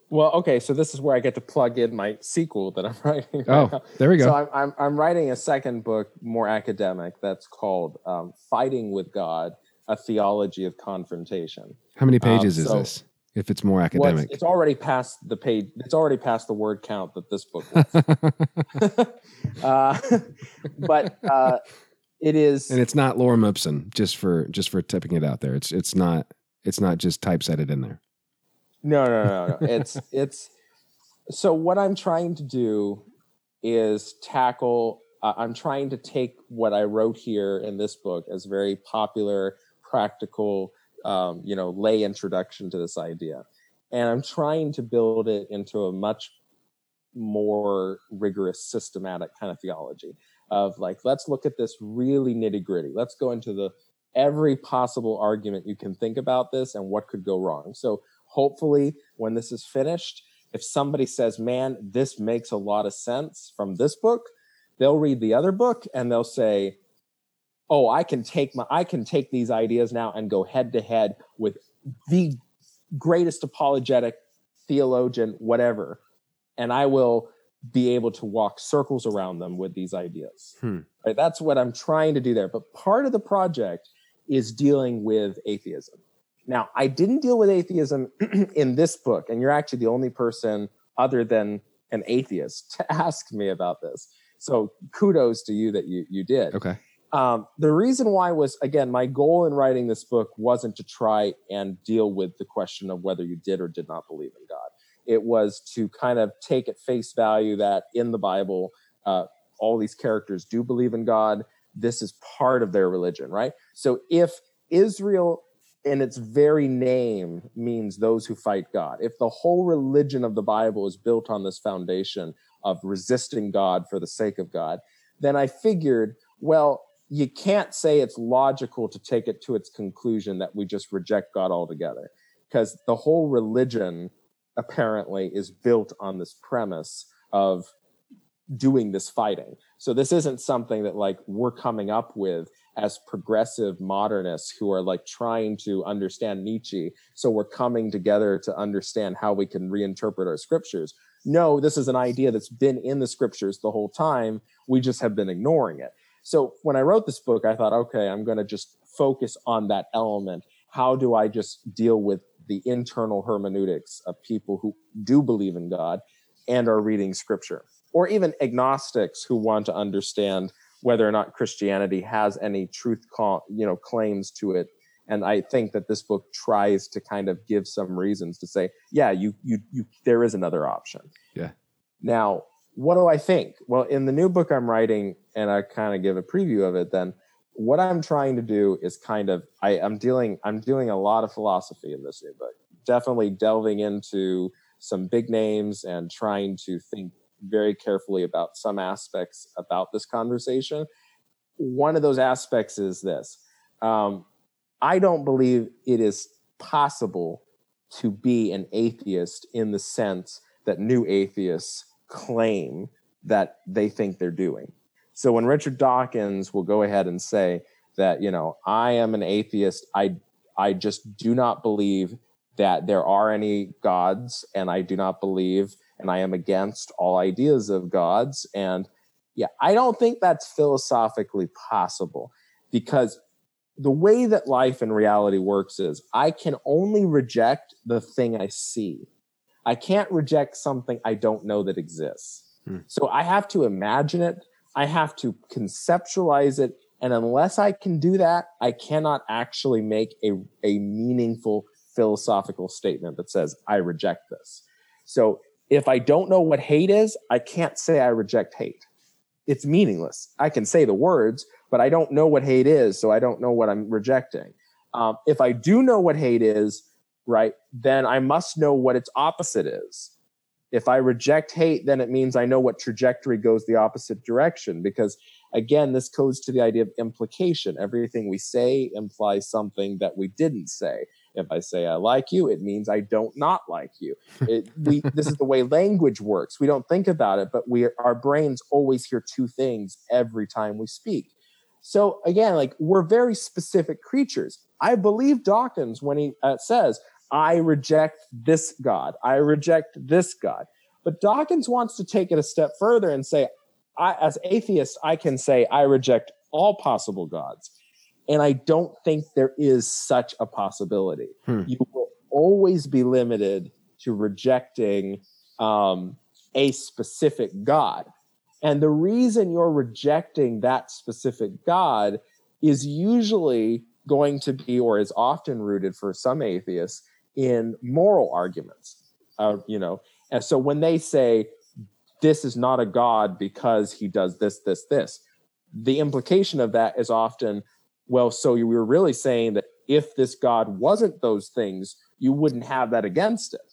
Well, okay, so this is where I get to plug in my sequel that I'm writing. right oh now. there we go So I'm, I'm I'm writing a second book, more academic, that's called um, "Fighting with God: A Theology of Confrontation." how many um, pages is this if it's more Well, academic it's, it's already past the page. It's already past the word count that this book was. uh, but uh, it is. and it's not Lorem Ipsum just for just for tipping it out there it's it's not it's not just typesetted in there No, no, no, no. It's it's so what I'm trying to do is tackle uh, I'm trying to take what I wrote here in this book as very popular, practical, um, you know, lay introduction to this idea. And I'm trying to build it into a much more rigorous, systematic kind of theology of like, let's look at this really nitty gritty. Let's go into the every possible argument you can think about this and what could go wrong. So hopefully when this is finished, if somebody says, man, this makes a lot of sense from this book, they'll read the other book and they'll say, oh, I can take my I can take these ideas now and go head to head with the greatest apologetic theologian, whatever, and I will be able to walk circles around them with these ideas. Hmm. Right? That's what I'm trying to do there. But part of the project is dealing with atheism. Now, I didn't deal with atheism in this book, and you're actually the only person other than an atheist to ask me about this. So kudos to you that you you did. Okay. Um, the reason why was again, my goal in writing this book wasn't to try and deal with the question of whether you did or did not believe in God. It was to kind of take at face value that in the Bible, uh, all these characters do believe in God. This is part of their religion, right? So if Israel in its very name means those who fight God, if the whole religion of the Bible is built on this foundation of resisting God for the sake of God, then I figured, well, you can't say it's logical to take it to its conclusion that we just reject God altogether because the whole religion apparently is built on this premise of doing this fighting. So this isn't something that like we're coming up with as progressive modernists who are like trying to understand Nietzsche. So we're coming together to understand how we can reinterpret our scriptures. No, this is an idea that's been in the scriptures the whole time. We just have been ignoring it. So when I wrote this book, I thought, okay, I'm going to just focus on that element. How do I just deal with the internal hermeneutics of people who do believe in God and are reading scripture? Or even agnostics who want to understand whether or not Christianity has any truth, call, you know, claims to it. And I think that this book tries to kind of give some reasons to say, yeah, you, you, you, there is another option. Yeah. Now, what do I think? Well, in the new book I'm writing, and I kind of give a preview of it, then what I'm trying to do is kind of I, I'm dealing I'm doing a lot of philosophy in this new book. Definitely delving into some big names and trying to think very carefully about some aspects about this conversation. One of those aspects is this. Um, I don't believe it is possible to be an atheist in the sense that new atheists claim that they think they're doing. So when Richard Dawkins will go ahead and say that, you know, I am an atheist, I I just do not believe that there are any gods and I do not believe and I am against all ideas of gods and yeah, I don't think that's philosophically possible because the way that life and reality works is I can only reject the thing I see. I can't reject something I don't know that exists. Hmm. So I have to imagine it. I have to conceptualize it. And unless I can do that, I cannot actually make a, a meaningful philosophical statement that says, I reject this. So if I don't know what hate is, I can't say I reject hate. It's meaningless. I can say the words, but I don't know what hate is, so I don't know what I'm rejecting. Um, if I do know what hate is, right, then I must know what its opposite is. If I reject hate, then it means I know what trajectory goes the opposite direction. Because again, this goes to the idea of implication. Everything we say implies something that we didn't say. If I say I like you, it means I don't not like you. It, we, this is the way language works. We don't think about it, but we our brains always hear two things every time we speak. So again, like we're very specific creatures. I believe Dawkins when he uh, says, I reject this God. I reject this God. But Dawkins wants to take it a step further and say, I, as atheist, I can say I reject all possible gods. And I don't think there is such a possibility. Hmm. You will always be limited to rejecting um, a specific God. And the reason you're rejecting that specific God is usually going to be, or is often rooted for some atheists, in moral arguments. Uh, you know, and so when they say this is not a God because he does this, this, this, the implication of that is often, well, so you were really saying that if this God wasn't those things, you wouldn't have that against it.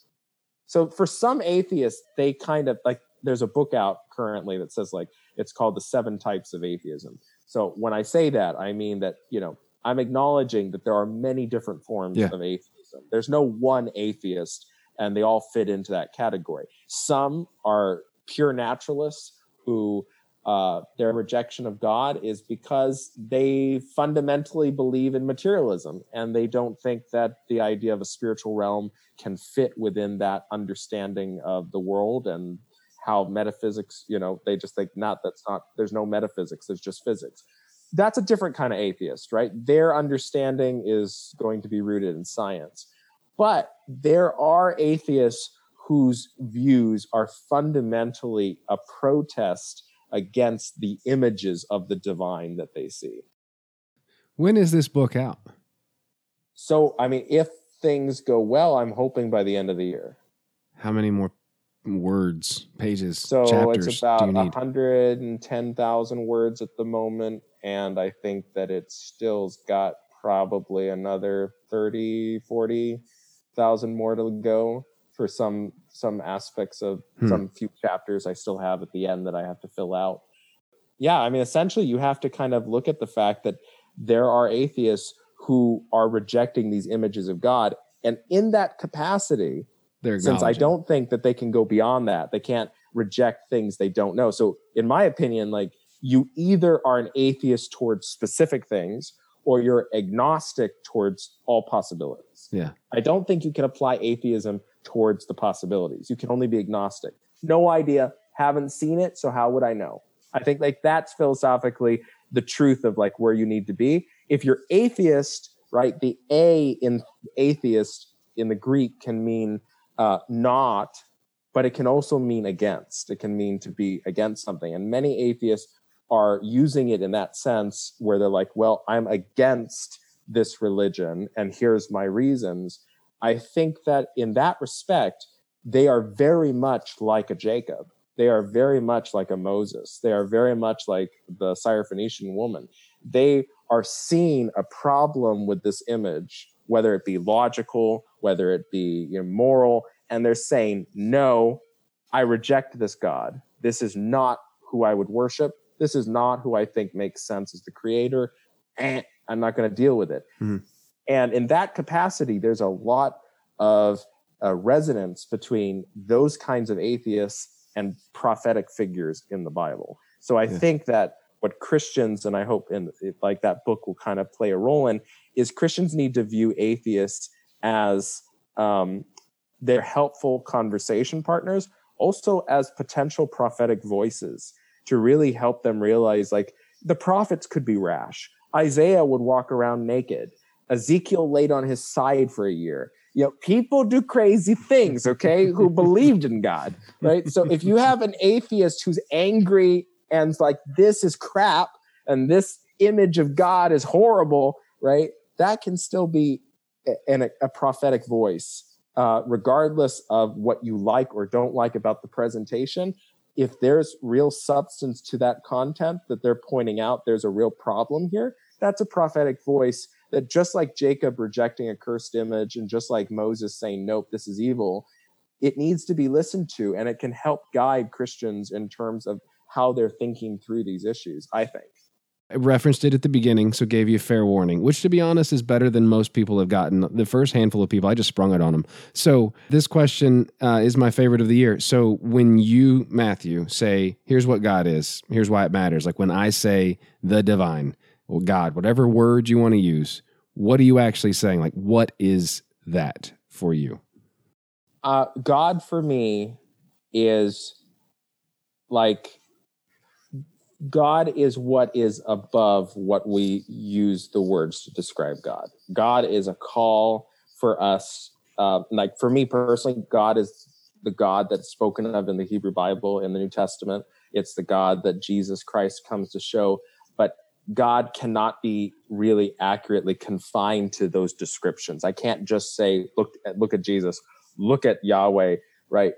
So for some atheists, they kind of like there's a book out currently that says like it's called the seven types of atheism. So when I say that, I mean that, you know, I'm acknowledging that there are many different forms Yeah. of atheism. There's no one atheist and they all fit into that category. Some are pure naturalists who uh, their rejection of God is because they fundamentally believe in materialism and they don't think that the idea of a spiritual realm can fit within that understanding of the world and how metaphysics, you know, they just think not that's not there's no metaphysics, there's just physics. That's a different kind of atheist, right? Their understanding is going to be rooted in science. But there are atheists whose views are fundamentally a protest against the images of the divine that they see. When is this book out? So, I mean, if things go well, I'm hoping by the end of the year. How many more words, pages, So chapters it's about you need? 110,000 words at the moment. And I think that it still's got probably another 30, 40,000 more to go for some some aspects of Hmm. some few chapters I still have at the end that I have to fill out. Yeah, I mean, essentially, you have to kind of look at the fact that there are atheists who are rejecting these images of God. And in that capacity, since I don't think that they can go beyond that, they can't reject things they don't know. So, in my opinion, like you either are an atheist towards specific things or you're agnostic towards all possibilities. Yeah. I don't think you can apply atheism towards the possibilities. You can only be agnostic. No idea, haven't seen it, so how would I know? I think like that's philosophically the truth of like where you need to be. If you're atheist, right, the A in atheist in the Greek can mean uh, not, but it can also mean against. It can mean to be against something. And many atheists are using it in that sense where they're like, well, I'm against this religion, and here's my reasons. I think that in that respect, they are very much like a Jacob. They are very much like a Moses. They are very much like the Syrophoenician woman. They are seeing a problem with this image, whether it be logical, whether it be you know, moral, and they're saying, no, I reject this God. This is not who I would worship. This is not who I think makes sense as the creator. And I'm not going to deal with it. Mhm. And in that capacity, there's a lot of uh, resonance between those kinds of atheists and prophetic figures in the Bible. So I Yeah. think that what Christians, and I hope in like that book will kind of play a role in, is Christians need to view atheists as um, their helpful conversation partners, also as potential prophetic voices to really help them realize like the prophets could be rash. Isaiah would walk around naked. Ezekiel laid on his side for a year. You know, people do crazy things, okay, who believed in God, right? So if you have an atheist who's angry and like, this is crap and this image of God is horrible, right? That can still be a, a prophetic voice, uh, regardless of what you like or don't like about the presentation. If there's real substance to that content that they're pointing out, there's a real problem here. That's a prophetic voice that just like Jacob rejecting a cursed image and just like Moses saying, nope, this is evil, it needs to be listened to and it can help guide Christians in terms of how they're thinking through these issues, I think. I referenced it at the beginning, so gave you a fair warning, which to be honest is better than most people have gotten. The first handful of people, I just sprung it on them. So this question uh, is my favorite of the year. So when you, Matthew, say, here's what God is, here's why it matters, like when I say the divine, God, whatever word you want to use, what are you actually saying? Like, what is that for you? uh, God for me is like God is what is above what we use the words to describe God. God is a call for us. Uh, like for me personally, God is the God that's spoken of in the Hebrew Bible in the New Testament. It's the God that Jesus Christ comes to show. But God cannot be really accurately confined to those descriptions. I can't just say, look at look at Jesus, look at Yahweh, right?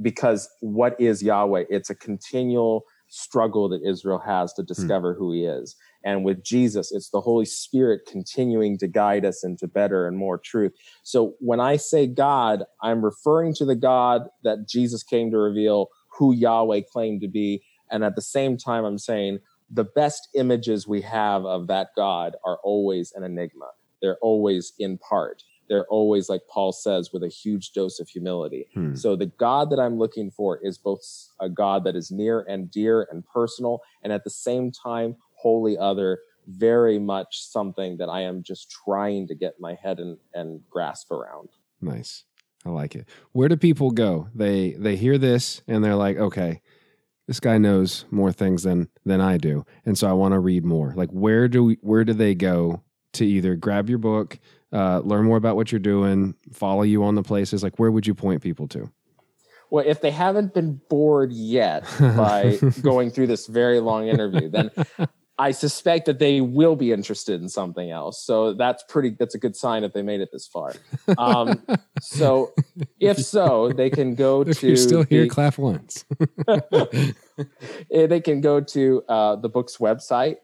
Because what is Yahweh? It's a continual struggle that Israel has to hmm. discover who he is. And with Jesus, it's the Holy Spirit continuing to guide us into better and more truth. So when I say God, I'm referring to the God that Jesus came to reveal who Yahweh claimed to be. And at the same time, I'm saying the best images we have of that God are always an enigma. They're always in part. They're always like Paul says with a huge dose of humility. Hmm. So the God that I'm looking for is both a God that is near and dear and personal, and at the same time wholly other, very much something that I am just trying to get my head and, and grasp around. Nice. I like it. Where do people go? They they hear this and they're like, okay, this guy knows more things than than I do, and so I want to read more. Like, where do we, where do they go to either grab your book, uh, learn more about what you're doing, follow you on the places? Like, where would you point people to? Well, if they haven't been bored yet by going through this very long interview, then I suspect that they will be interested in something else. So that's pretty. That's a good sign if they made it this far. Um, so if so, they can go If to you're still here, the- clap once. Eh, they can go to uh, the book's website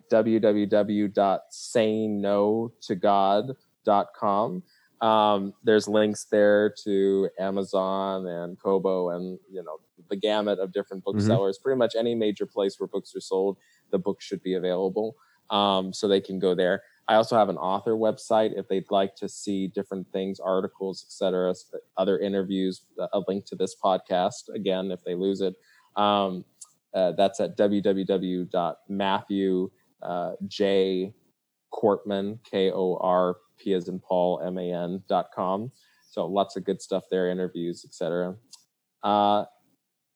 www.sayingno-to-god.com um, there's links there to amazon and kobo and you know the gamut of different booksellers. Pretty much any major place where books are sold the book should be available um, so they can go there. I also have an author website if they'd like to see different things articles etc other interviews a link to this podcast again if they lose it. Um, uh, that's at www.matthew uh, J Korpman K O R P as in Paul M A N dot com. So lots of good stuff there, interviews, etc. Uh,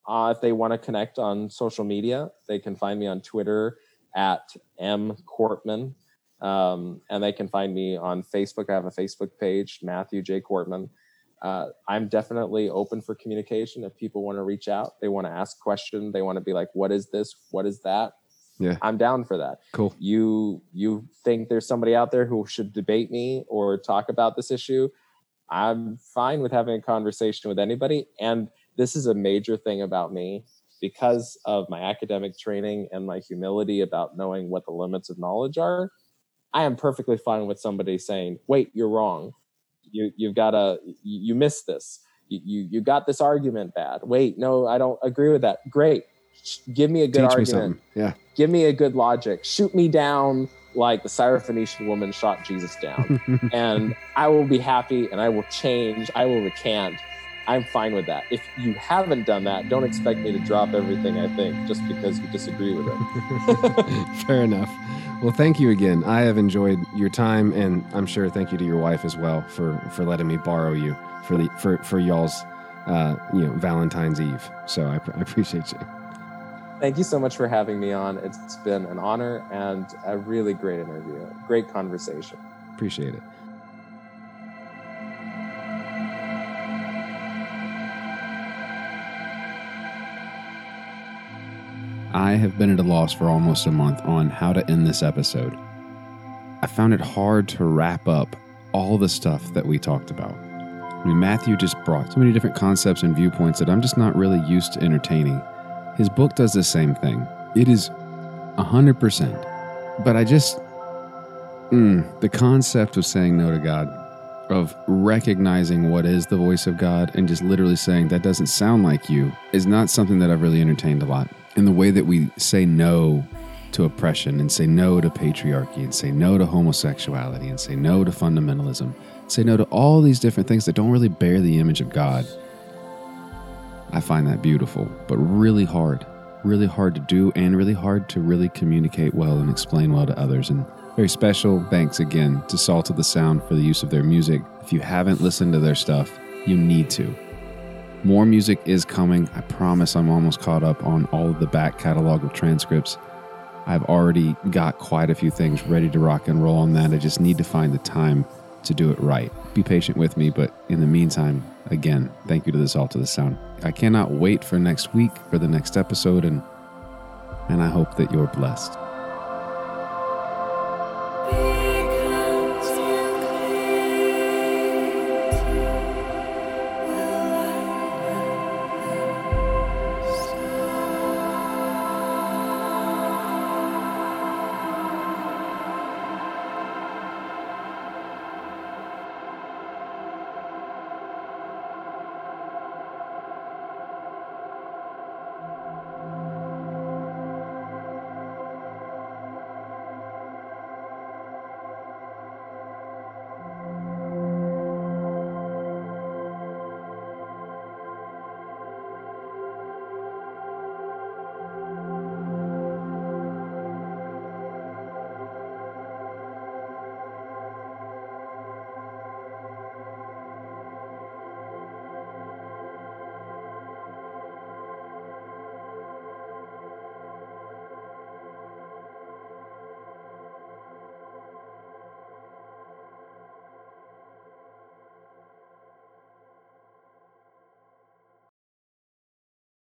uh, if they want to connect on social media, they can find me on Twitter at M Korpman, um, and they can find me on Facebook. I have a Facebook page, Matthew J Korpman. Uh, I'm definitely open for communication. If people want to reach out, they want to ask questions, they want to be like, "What is this? What is that?" Yeah. I'm down for that. Cool. You you think there's somebody out there who should debate me or talk about this issue? I'm fine with having a conversation with anybody. And this is a major thing about me because of my academic training and my humility about knowing what the limits of knowledge are. I am perfectly fine with somebody saying, "Wait, you're wrong. You you've got to you, you missed this. You, you you got this argument bad. Wait, no, I don't agree with that. Great. Give me a good Teach argument. Yeah. give me a good logic shoot me down like the syrophoenician woman shot jesus down and i will be happy and i will change i will recant i'm fine with that if you haven't done that don't expect me to drop everything i think just because you disagree with it Fair enough. Well, thank you again. I have enjoyed your time, and I'm sure thank you to your wife as well for for letting me borrow you for the for for y'all's uh, you know Valentine's Eve. So I, I appreciate you. Thank you so much for having me on it's been an honor and a really great interview great conversation Appreciate it. I have been at a loss for almost a month on how to end this episode. I found it hard to wrap up all the stuff that we talked about. I mean, Matthew just brought so many different concepts and viewpoints that I'm just not really used to entertaining. His book does the same thing. It is 100%. But I just, mm, the concept of saying no to God, of recognizing what is the voice of God and just literally saying that doesn't sound like you, is not something that I've really entertained a lot. And the way that we say no to oppression and say no to patriarchy and say no to homosexuality and say no to fundamentalism, say no to all these different things that don't really bear the image of God. I find that beautiful, but really hard. Really hard to do and really hard to really communicate well and explain well to others. And very special thanks again to Salt of the Sound for the use of their music. If you haven't listened to their stuff, you need to. More music is coming. I promise I'm almost caught up on all of the back catalog of transcripts. I've already got quite a few things ready to rock and roll on that. I just need to find the time to do it right. Be patient with me, but in the meantime, again, thank you to the Salt of the Sound. I cannot wait for next week for the next episode and and I hope that you're blessed.